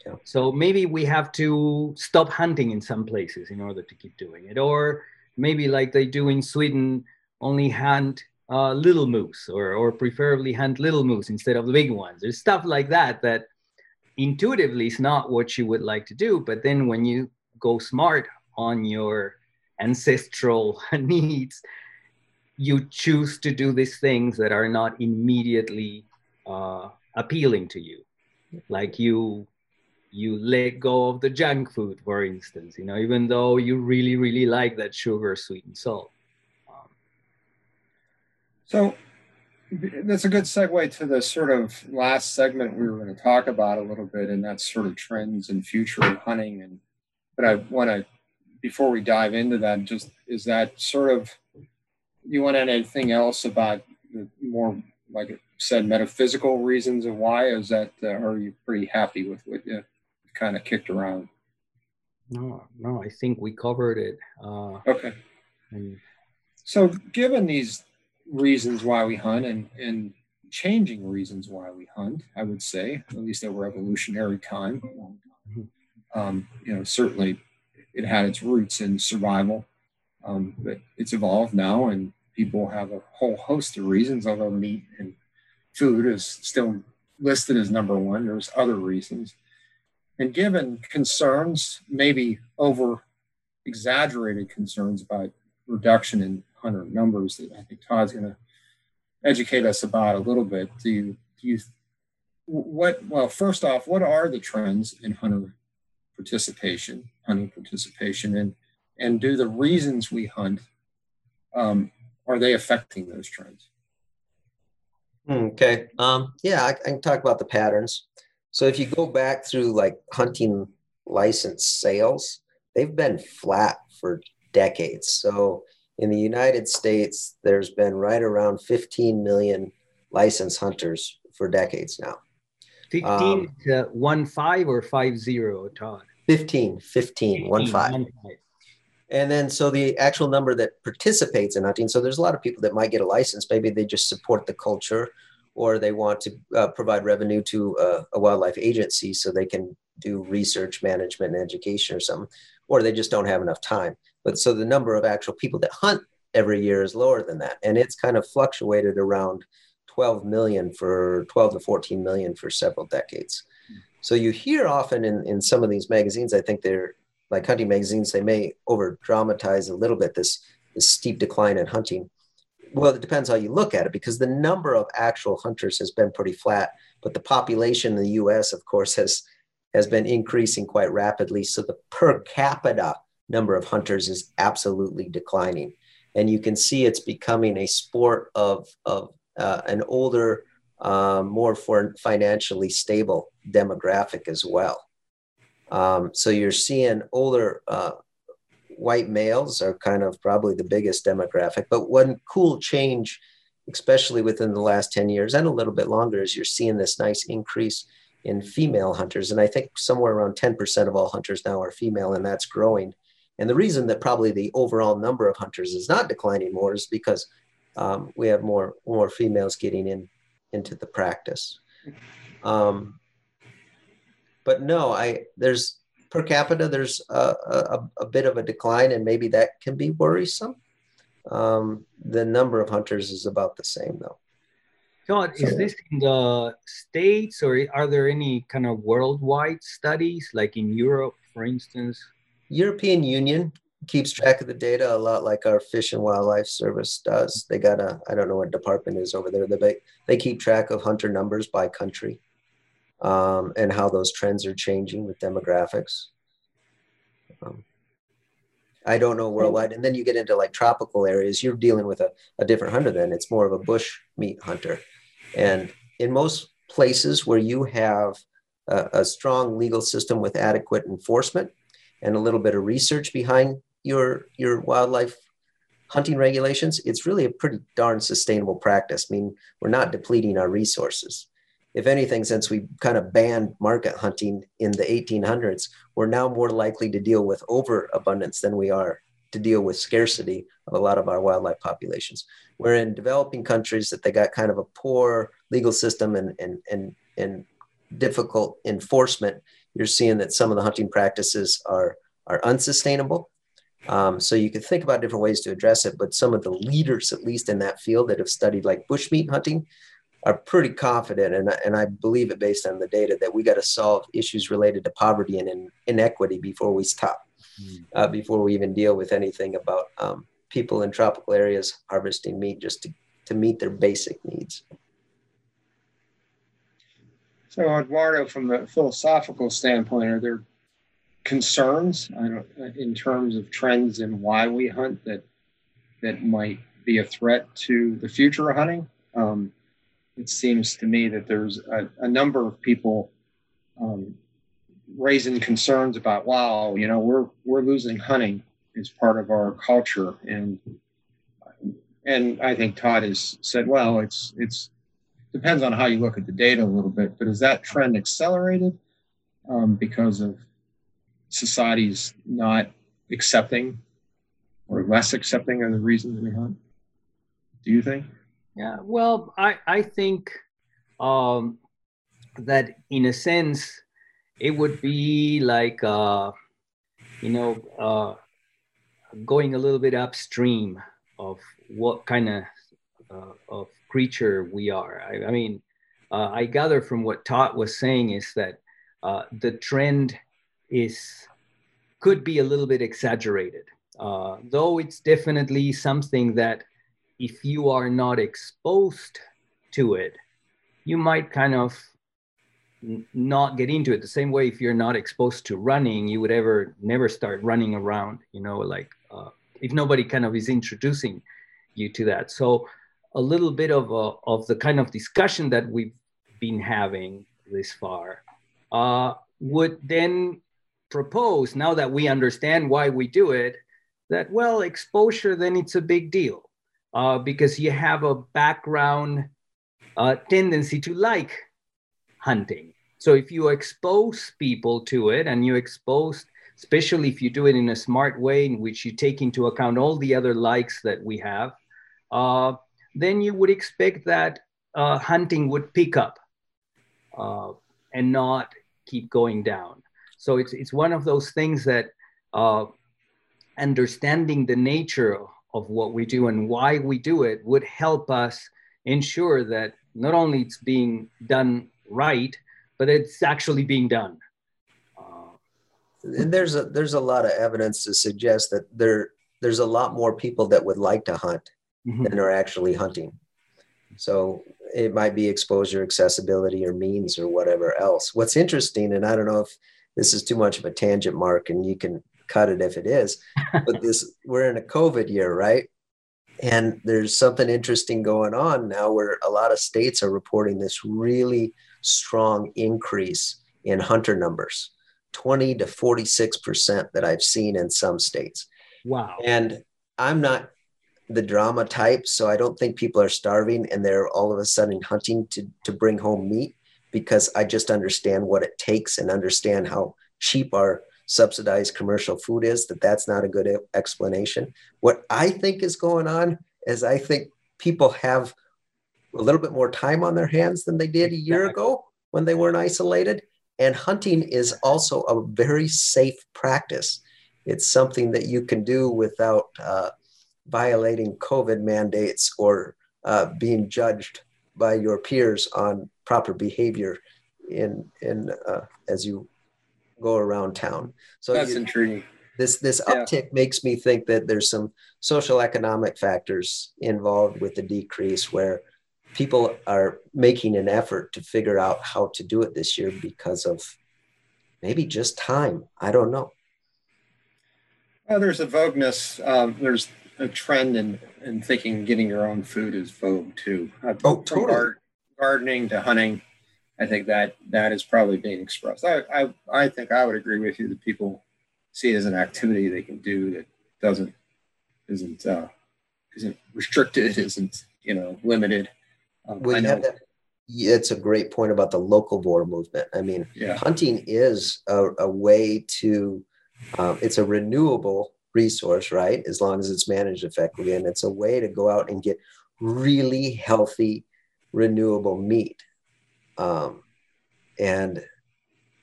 Yeah. So maybe we have to stop hunting in some places in order to keep doing it, or maybe like they do in Sweden, only hunt uh, little moose, or or preferably hunt little moose instead of the big ones. There's stuff like that that intuitively is not what you would like to do, but then when you go smart on your ancestral needs, you choose to do these things that are not immediately uh, appealing to you like you you let go of the junk food for instance you know even though you really really like that sugar sweet and salt um, so that's a good segue to the sort of last segment we were going to talk about a little bit and that's sort of trends and future of hunting and but i want to before we dive into that just is that sort of you want to anything else about the more like said metaphysical reasons of why? Is that uh, are you pretty happy with what you kind of kicked around. No, no, I think we covered it. Uh, okay. And... So, given these reasons why we hunt and, and changing reasons why we hunt, I would say, at least over evolutionary time, mm-hmm. um, you know, certainly it had its roots in survival, um, but it's evolved now, and people have a whole host of reasons, although meat and food is still listed as number one. There's other reasons. And given concerns, maybe over exaggerated concerns about reduction in hunter numbers that I think Todd's going to educate us about a little bit, do you, do you, what, well, first off, what are the trends in hunter participation, hunting participation, and, and do the reasons we hunt, um, are they affecting those trends? Okay. Um, yeah, I, I, can talk about the patterns. So if you go back through like hunting license sales, they've been flat for decades. So in the United States, there's been right around 15 million licensed hunters for decades now. 15 um, to 1 5 or 5 0, Todd? 15, 15, 15 1 5. 1 5. And then, so the actual number that participates in hunting. So there's a lot of people that might get a license. Maybe they just support the culture or they want to uh, provide revenue to a, a, wildlife agency so they can do research management and education or something, or they just don't have enough time. But so the number of actual people that hunt every year is lower than that. And it's kind of fluctuated around 12 million for 12 to 14 million for several decades. So you hear often in, in some of these magazines, I think they're like hunting magazines, they may over dramatize a little bit this, this steep decline in hunting well, it depends how you look at it because the number of actual hunters has been pretty flat, but the population in the U.S., of course, has has been increasing quite rapidly. So the per capita number of hunters is absolutely declining, and you can see it's becoming a sport of of uh, an older, um, more for financially stable demographic as well. Um, so you're seeing older uh, white males are kind of probably the biggest demographic. But one cool change, especially within the last 10 years and a little bit longer, is you're seeing this nice increase in female hunters. And I think somewhere around 10% of all hunters now are female, and that's growing. And the reason that probably the overall number of hunters is not declining more is because um, we have more more females getting in into the practice. Um, but no, I there's per capita, there's a, a, a, bit of a decline, and maybe that can be worrisome. Um, the number of hunters is about the same, though. John, so, is this in the States or are there any kind of worldwide studies, like in Europe, for instance? European Union keeps track of the data a lot like our Fish and Wildlife Service does. They got a, I don't know what department is over there. They, they keep track of hunter numbers by country um, and how those trends are changing with demographics. Um, I don't know worldwide. And then you get into like tropical areas, you're dealing with a, a different hunter then. It's more of a bush meat hunter. And in most places where you have a, a strong legal system with adequate enforcement and a little bit of research behind your, your wildlife hunting regulations, it's really a pretty darn sustainable practice. I mean, we're not depleting our resources if anything, since we kind of banned market hunting in the 1800s, we're now more likely to deal with overabundance than we are to deal with scarcity of a lot of our wildlife populations. We're in developing countries that they got kind of a poor legal system and and and and difficult enforcement, you're seeing that some of the hunting practices are are unsustainable. Um, so you could think about different ways to address it, but some of the leaders, at least in that field, that have studied like bushmeat hunting, are pretty confident, and, and I believe it based on the data, that we got to solve issues related to poverty and in, inequity before we stop, mm. uh, before we even deal with anything about um, people in tropical areas harvesting meat just to, to meet their basic needs. So, Eduardo, from the philosophical standpoint, are there concerns in terms of trends and why we hunt that that might be a threat to the future of hunting? Um, it seems to me that there's a, a number of people um, raising concerns about, wow, you know, we're we're losing hunting as part of our culture, and and I think Todd has said, well, it's it's depends on how you look at the data a little bit, but is that trend accelerated? um, because of society's not accepting or less accepting of the reasons we hunt? Do you think? Yeah, well, I, I think um, that in a sense, it would be like, uh, you know, uh, going a little bit upstream of what kind of uh, of creature we are. I, I mean, uh, I gather from what Todd was saying is that uh, the trend is could be a little bit exaggerated, uh, though it's definitely something that if you are not exposed to it, you might kind of n- not get into it. The same way if you're not exposed to running you would ever never start running around you know like uh, if nobody kind of is introducing you to that. So a little bit of a, of the kind of discussion that we've been having this far uh, would then propose now that we understand why we do it that well exposure then it's a big deal uh, because you have a background uh, tendency to like hunting. So if you expose people to it and you expose, especially if you do it in a smart way in which you take into account all the other likes that we have, uh, then you would expect that uh, hunting would pick up uh, and not keep going down. So it's, it's one of those things that uh, understanding the nature of what we do and why we do it would help us ensure that not only it's being done right, but it's actually being done. Uh, and there's a there's a lot of evidence to suggest that there there's a lot more people that would like to hunt mm-hmm. than are actually hunting. So it might be exposure, accessibility, or means, or whatever else. What's interesting, and I don't know if this is too much of a tangent, Mark, and you can cut it if it is. but this we're in a COVID year, right? And there's something interesting going on now where a lot of states are reporting this really strong increase in hunter numbers 20 to 46% that I've seen in some states. Wow. And I'm not the drama type, so I don't think people are starving and they're all of a sudden hunting to, to bring home meat because I just understand what it takes and understand how cheap our subsidized commercial food is, that that's not a good explanation. What I think is going on is I think people have a little bit more time on their hands than they did a year ago when they weren't isolated. And hunting is also a very safe practice. It's something that you can do without uh, violating COVID mandates or uh, being judged by your peers on proper behavior in in uh, as you go around town. So that's you, intriguing. This this yeah. uptick makes me think that there's some social economic factors involved with the decrease where people are making an effort to figure out how to do it this year because of maybe just time. I don't know. Well, there's a vogueness. Um, there's a trend in, in thinking getting your own food is vogue too. Uh, oh, totally. gardening to hunting I think that that is probably being expressed. I, I, I think I would agree with you that people see it as an activity they can do that doesn't isn't uh, isn't restricted, isn't you know limited. Um, well, know, that, yeah, it's a great point about the locavore movement. I mean, yeah. hunting is a, a way to um, it's a renewable resource, right? As long as it's managed effectively, and it's a way to go out and get really healthy, renewable meat um, and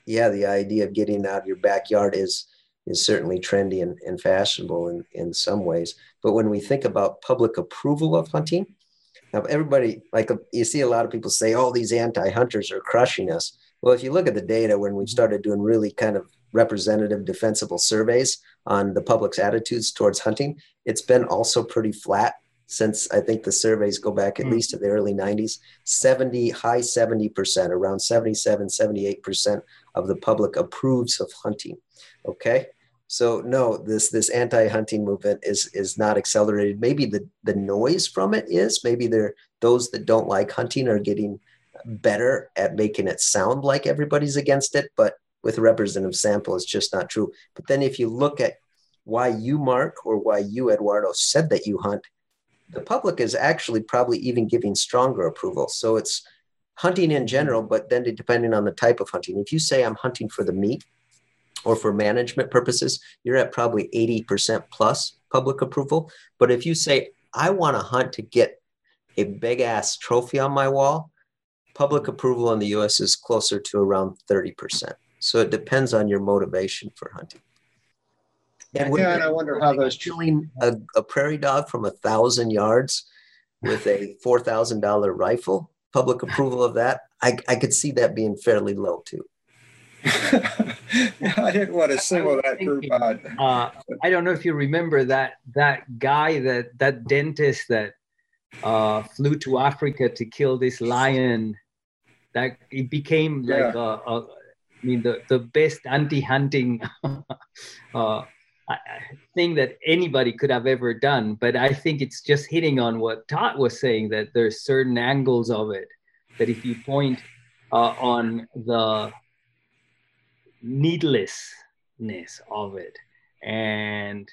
yeah, the idea of getting out of your backyard is is certainly trendy and, and fashionable in, in some ways. But when we think about public approval of hunting, now everybody like you see a lot of people say, "Oh, these anti-hunters are crushing us." Well, if you look at the data when we started doing really kind of representative defensible surveys on the public's attitudes towards hunting, it's been also pretty flat since I think the surveys go back at mm. least to the early 90s, 70, high 70%, around 77, 78% of the public approves of hunting. Okay. So no, this this anti-hunting movement is is not accelerated. Maybe the the noise from it is. Maybe there those that don't like hunting are getting better at making it sound like everybody's against it. But with a representative sample, it's just not true. But then if you look at why you, Mark, or why you, Eduardo, said that you hunt, the public is actually probably even giving stronger approval. So it's hunting in general, but then depending on the type of hunting. If you say I'm hunting for the meat or for management purposes, you're at probably 80% plus public approval. But if you say I want to hunt to get a big ass trophy on my wall, public approval in the US is closer to around 30%. So it depends on your motivation for hunting. And yeah, and I wonder how those killing a, a prairie dog from a thousand yards with a four thousand dollar rifle, public approval of that, I, I could see that being fairly low too. I didn't want to single that group out. Uh, I don't know if you remember that that guy that that dentist that uh, flew to Africa to kill this lion. That it became like yeah. a, a, I mean the the best anti-hunting uh, thing that anybody could have ever done. But I think it's just hitting on what Todd was saying that there's certain angles of it that if you point uh, on the needlessness of it and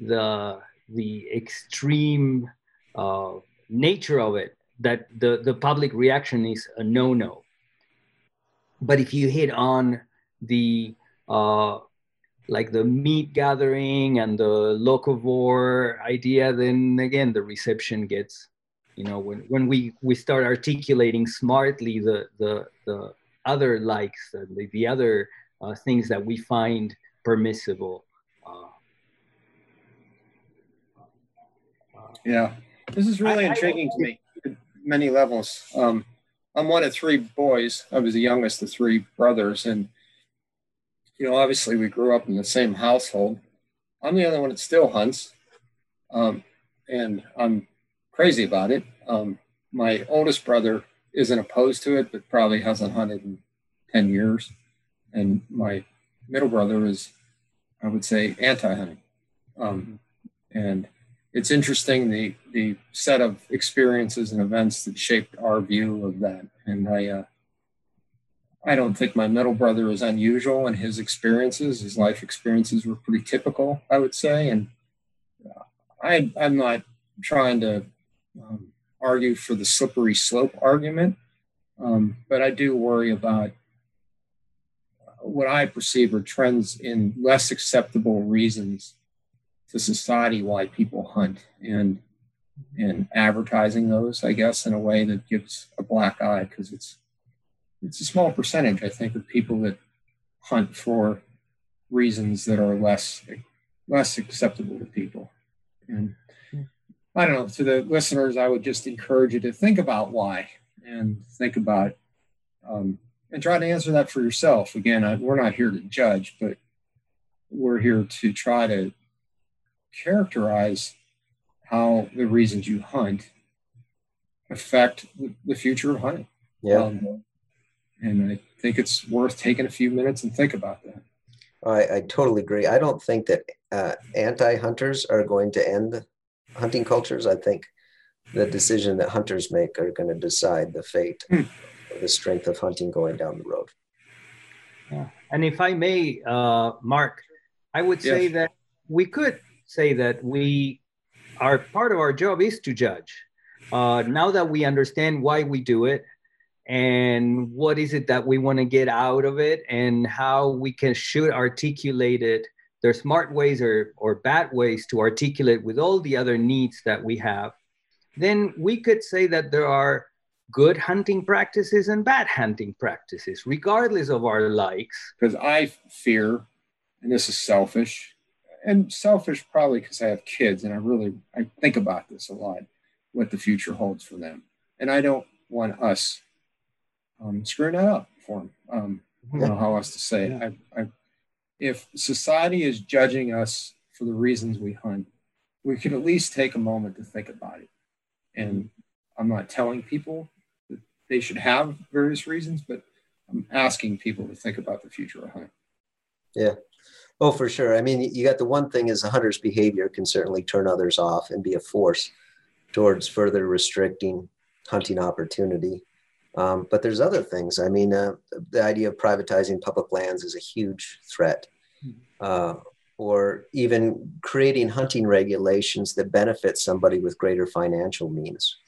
the the extreme uh, nature of it, that the the public reaction is a no no. But if you hit on the uh, like the meat gathering and the locavore idea, then again the reception gets, you know, when, when we, we start articulating smartly the the the other likes, the, the other uh, things that we find permissible. Uh, yeah, this is really I, intriguing I, to me at many levels. Um, I'm one of three boys. I was the youngest of three brothers, and you know, obviously we grew up in the same household. I'm the only one that still hunts, um, and I'm crazy about it. Um, my oldest brother isn't opposed to it, but probably hasn't hunted in 10 years. And my middle brother is, I would say, anti hunting. Um, and it's interesting the, the set of experiences and events that shaped our view of that. And I, uh, I don't think my middle brother is unusual in his experiences. His life experiences were pretty typical, I would say. And uh, I, I'm not trying to um, argue for the slippery slope argument, um, but I do worry about what I perceive are trends in less acceptable reasons to society why people hunt and and advertising those, I guess, in a way that gives a black eye because it's it's a small percentage, I think, of people that hunt for reasons that are less less acceptable to people. And I don't know, to the listeners, I would just encourage you to think about why and think about um, and try to answer that for yourself. Again, I, we're not here to judge, but we're here to try to characterize how the reasons you hunt affect the future of hunting. Yeah. Um, and I think it's worth taking a few minutes and think about that. I, I totally agree. I don't think that uh, anti-hunters are going to end hunting cultures. I think the decision that hunters make are going to decide the fate, hmm. the strength of hunting going down the road. Yeah. And if I may, uh, Mark, I would say yes. that we could say that we are part of our job is to judge. Uh, now that we understand why we do it, and what is it that we want to get out of it and how we can should articulate it. There's smart ways or, or bad ways to articulate with all the other needs that we have. Then we could say that there are good hunting practices and bad hunting practices regardless of our likes. Because i fear and this is selfish and selfish probably because i have kids and i really i think about this a lot what the future holds for them. And i don't want us um, screwing that up for them. Um, I don't know how else to say it. I, I, if society is judging us for the reasons we hunt, we could at least take a moment to think about it. And I'm not telling people that they should have various reasons, but I'm asking people to think about the future of hunting. Yeah. Oh, for sure. I mean, you got the one thing is a hunter's behavior can certainly turn others off and be a force towards further restricting hunting opportunity. Um, but there's other things. I mean, uh, the idea of privatizing public lands is a huge threat. Hmm. Uh, or even creating hunting regulations that benefit somebody with greater financial means.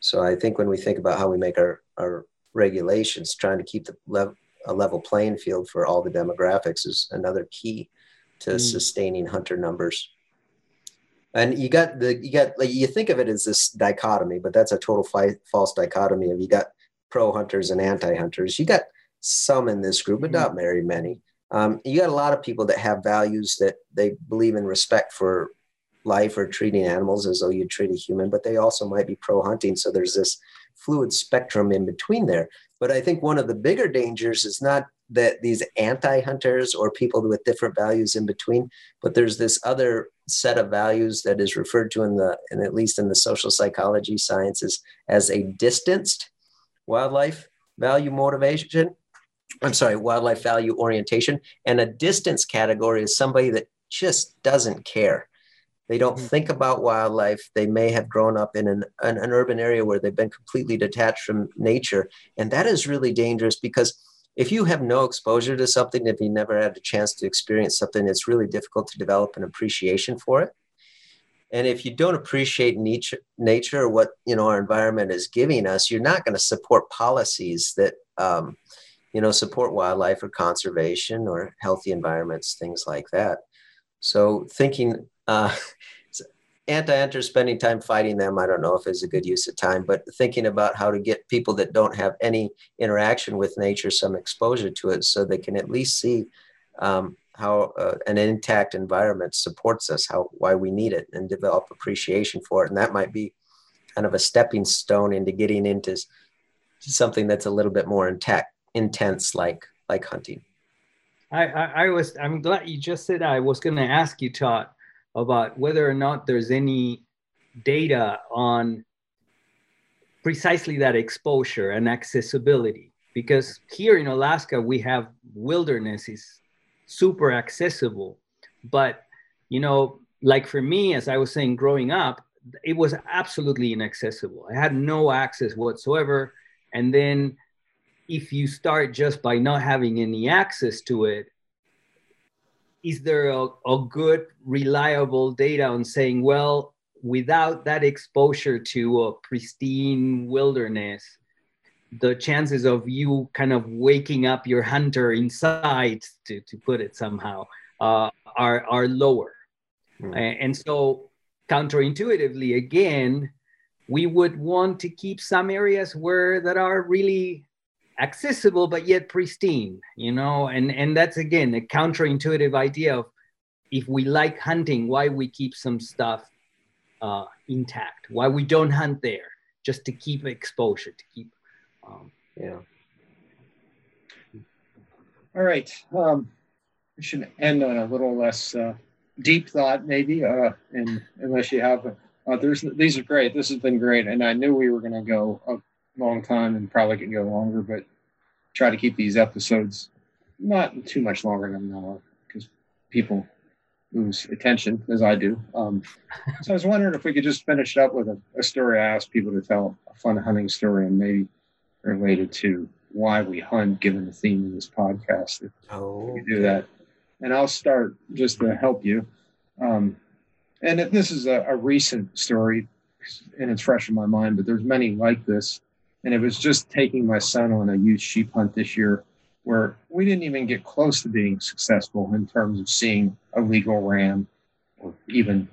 So I think when we think about how we make our, our regulations, trying to keep the level a level playing field for all the demographics is another key to mm. sustaining hunter numbers. And you got the you got like you think of it as this dichotomy, but that's a total fi- false dichotomy of you got pro hunters and anti hunters. You got some in this group, but not very many. Um, you got a lot of people that have values that they believe in respect for life or treating animals as though you treat a human, but they also might be pro hunting. So there's this fluid spectrum in between there. But I think one of the bigger dangers is not that these anti hunters or people with different values in between, but there's this other set of values that is referred to in the, and at least in the social psychology sciences, as a distanced wildlife value motivation. I'm sorry, wildlife value orientation. And a distance category is somebody that just doesn't care. They don't mm-hmm. think about wildlife. They may have grown up in an, an, an, urban area where they've been completely detached from nature. And that is really dangerous because if you have no exposure to something, if you never had a chance to experience something, it's really difficult to develop an appreciation for it. And if you don't appreciate nature, nature what you know our environment is giving us, you're not going to support policies that um, you know support wildlife or conservation or healthy environments, things like that. So thinking uh, anti-hunter spending time fighting them, I don't know if is a good use of time, but thinking about how to get people that don't have any interaction with nature some exposure to it so they can at least see um, how uh, an intact environment supports us, how why we need it, and develop appreciation for it. And that might be kind of a stepping stone into getting into something that's a little bit more intact, intense, like like hunting. I, I, I was I'm glad you just said that. I was going to ask you, Todd about whether or not there's any data on precisely that exposure and accessibility. Because here in Alaska, we have wilderness is super accessible. But, you know, like for me, as I was saying, growing up, it was absolutely inaccessible. I had no access whatsoever. And then if you start just by not having any access to it, is there a, a good reliable data on saying well without that exposure to a pristine wilderness the chances of you kind of waking up your hunter inside to, to put it somehow uh, are, are lower. Mm. and so counterintuitively again we would want to keep some areas where that are really accessible but yet pristine you know? And and that's again a counterintuitive idea of if we like hunting why we keep some stuff uh, intact? Why we don't hunt there? Just to keep exposure to keep um, yeah. All right um, we should end on a little less uh, deep thought maybe uh, and unless you have uh, these are great. This has been great and i knew we were going to go a long time and probably can go longer, but try to keep these episodes not too much longer than an hour because people lose attention as I do. Um, so I was wondering if we could just finish up with a, a, story I asked people to tell a fun hunting story and maybe related to why we hunt, given the theme of this podcast. If oh, we do that, and I'll start just to help you. Um, and this is a, a recent story, and it's fresh in my mind, but there's many like this and it was just taking my son on a youth sheep hunt this year where we didn't even get close to being successful in terms of seeing a legal ram or even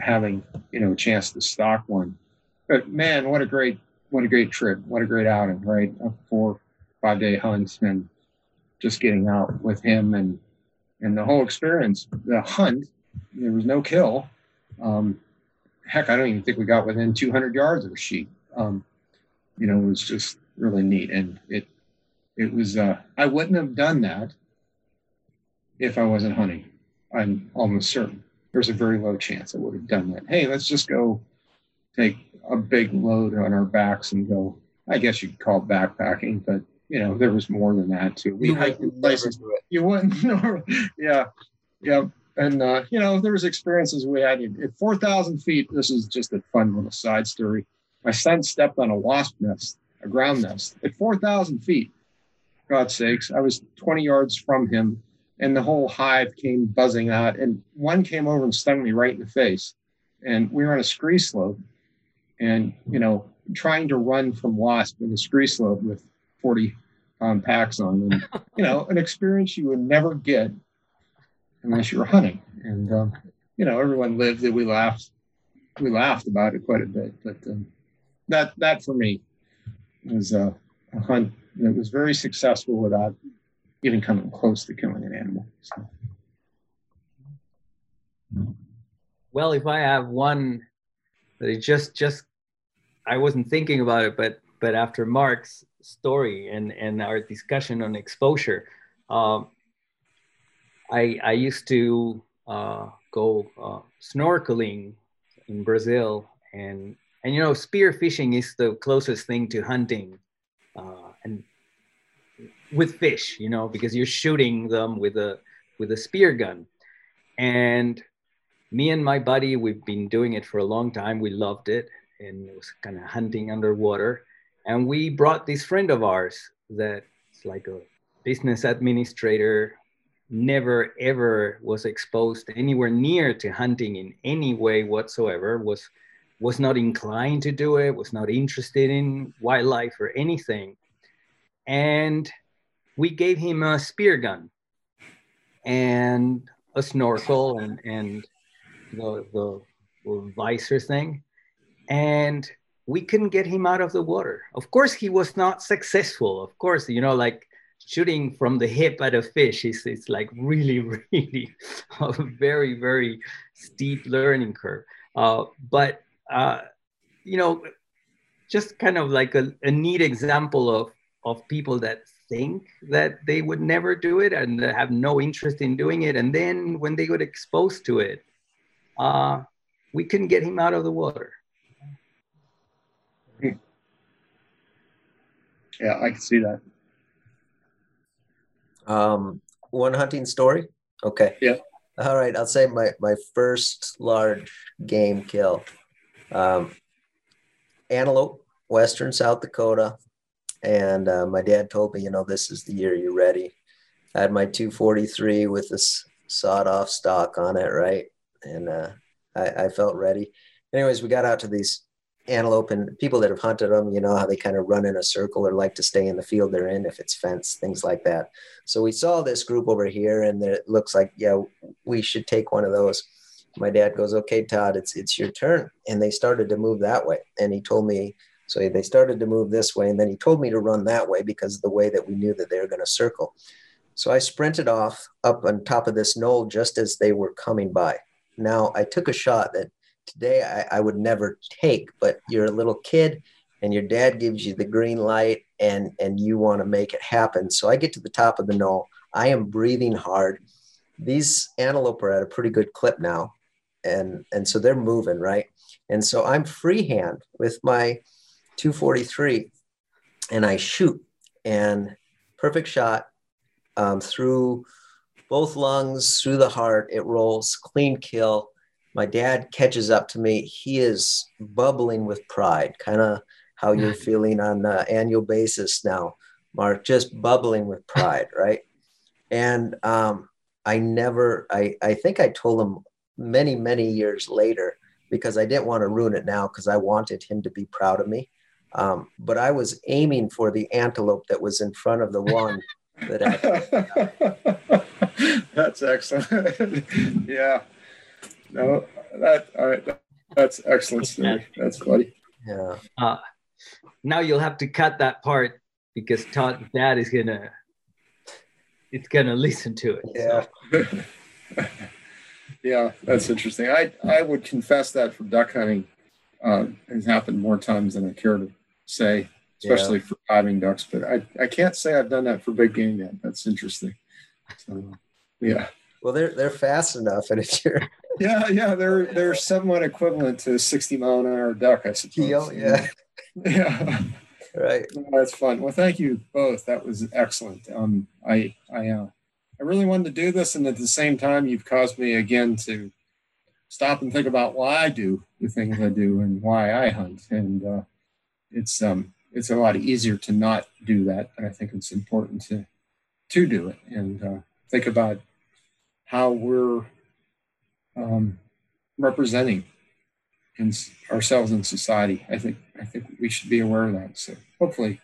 having you know a chance to stock one but man what a great what a great trip what a great outing right a four five day hunt and just getting out with him and and the whole experience the hunt there was no kill um, heck i don't even think we got within 200 yards of a sheep um, you know, it was just really neat. And it, it was, uh, I wouldn't have done that if I wasn't hunting. I'm almost certain. There's a very low chance I would have done that. Hey, let's just go take a big load on our backs and go. I guess you'd call it backpacking, but you know, there was more than that too. We hiked in places you wouldn't know. yeah, yeah. And uh, you know, there was experiences we had at 4,000 feet. This is just a fun little side story. My son stepped on a wasp nest, a ground nest, at 4,000 feet. God's sakes, I was 20 yards from him, and the whole hive came buzzing out. And one came over and stung me right in the face. And we were on a scree slope, and you know, trying to run from wasp in a scree slope with 40 pound packs on, and you know, an experience you would never get unless you were hunting. And um, you know, everyone lived it. We laughed, we laughed about it quite a bit. But um, that that for me was a, a hunt that was very successful without even coming close to killing an animal. So. Well, if I have one that just just I wasn't thinking about it, but but after Mark's story and and our discussion on exposure, um, I I used to uh, go uh, snorkeling in Brazil, and and you know spear fishing is the closest thing to hunting, uh, and with fish, you know, because you're shooting them with a with a spear gun, and me and my buddy, we've been doing it for a long time. We loved it, and it was kind of hunting underwater. And we brought this friend of ours that's like a business administrator, never ever was exposed anywhere near to hunting in any way whatsoever. was was not inclined to do it. Was not interested in wildlife or anything. And we gave him a spear gun and a snorkel and and the, the, the visor thing, and we couldn't get him out of the water. Of course, he was not successful. Of course, you know, like shooting from the hip at a fish is it's like really, really a very, very steep learning curve. Uh, but uh, you know, just kind of like a, a neat example of of people that think that they would never do it and have no interest in doing it, and then when they got exposed to it, uh, we couldn't get him out of the water. Yeah, I can see that. Um, one hunting story. Okay. Yeah. All right. I'll say my my first large game kill. Um, antelope, western South Dakota, and uh, my dad told me, you know, this is the year you're ready. I had my 243 with this sawed off stock on it, right? and uh, I, I, felt ready. Anyways, we got out to these antelope and people that have hunted them, you know how they kind of run in a circle or like to stay in the field they're in if it's fenced, things like that. So we saw this group over here, and it looks like yeah, we should take one of those. My dad goes, "Okay, Todd, it's it's your turn," and they started to move that way, and he told me. So they started to move this way, and then he told me to run that way because of the way that we knew that they were going to circle. So I sprinted off up on top of this knoll just as they were coming by. Now, I took a shot that today I, I would never take, but you're a little kid and your dad gives you the green light and and you want to make it happen. So I get to the top of the knoll. I am breathing hard. These antelope are at a pretty good clip now. And and so they're moving, right? And so I'm freehand with my 243 and I shoot and perfect shot um, through both lungs through the heart. It rolls clean kill. My dad catches up to me. He is bubbling with pride, kind of how you're feeling on an annual basis now, Mark, just bubbling with pride, right? And um, I never, I, I think I told him many, many years later because I didn't want to ruin it now because I wanted him to be proud of me. Um, but I was aiming for the antelope that was in front of the one that I. That's excellent. yeah. No, that all right. That's excellent story. That's funny. Yeah. Uh, now you'll have to cut that part because Todd's dad is gonna it's gonna listen to it. Yeah. So. yeah, that's interesting. I I would confess that for duck hunting uh, has happened more times than I care to say, especially yeah. for diving ducks. But I, I can't say I've done that for big game yet. That's interesting. So, yeah. Well, they're they're fast enough, and if you're yeah, yeah, they're they're somewhat equivalent to sixty mile an hour duck, I suppose. yeah, yeah, right. That's fun. Well, thank you both. That was excellent. Um, I I uh, I really wanted to do this, and at the same time, you've caused me again to stop and think about why I do the things I do and why I hunt, and uh, it's um it's a lot easier to not do that, but I think it's important to to do it and uh, think about how we're um, representing in ourselves in society. I think I think we should be aware of that. So hopefully,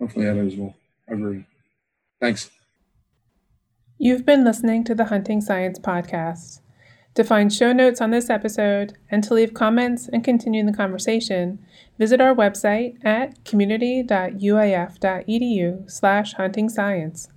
hopefully others will agree. Thanks. You've been listening to the Hunting Science Podcast. To find show notes on this episode and to leave comments and continue the conversation, visit our website at community.uaf.edu slash hunting science.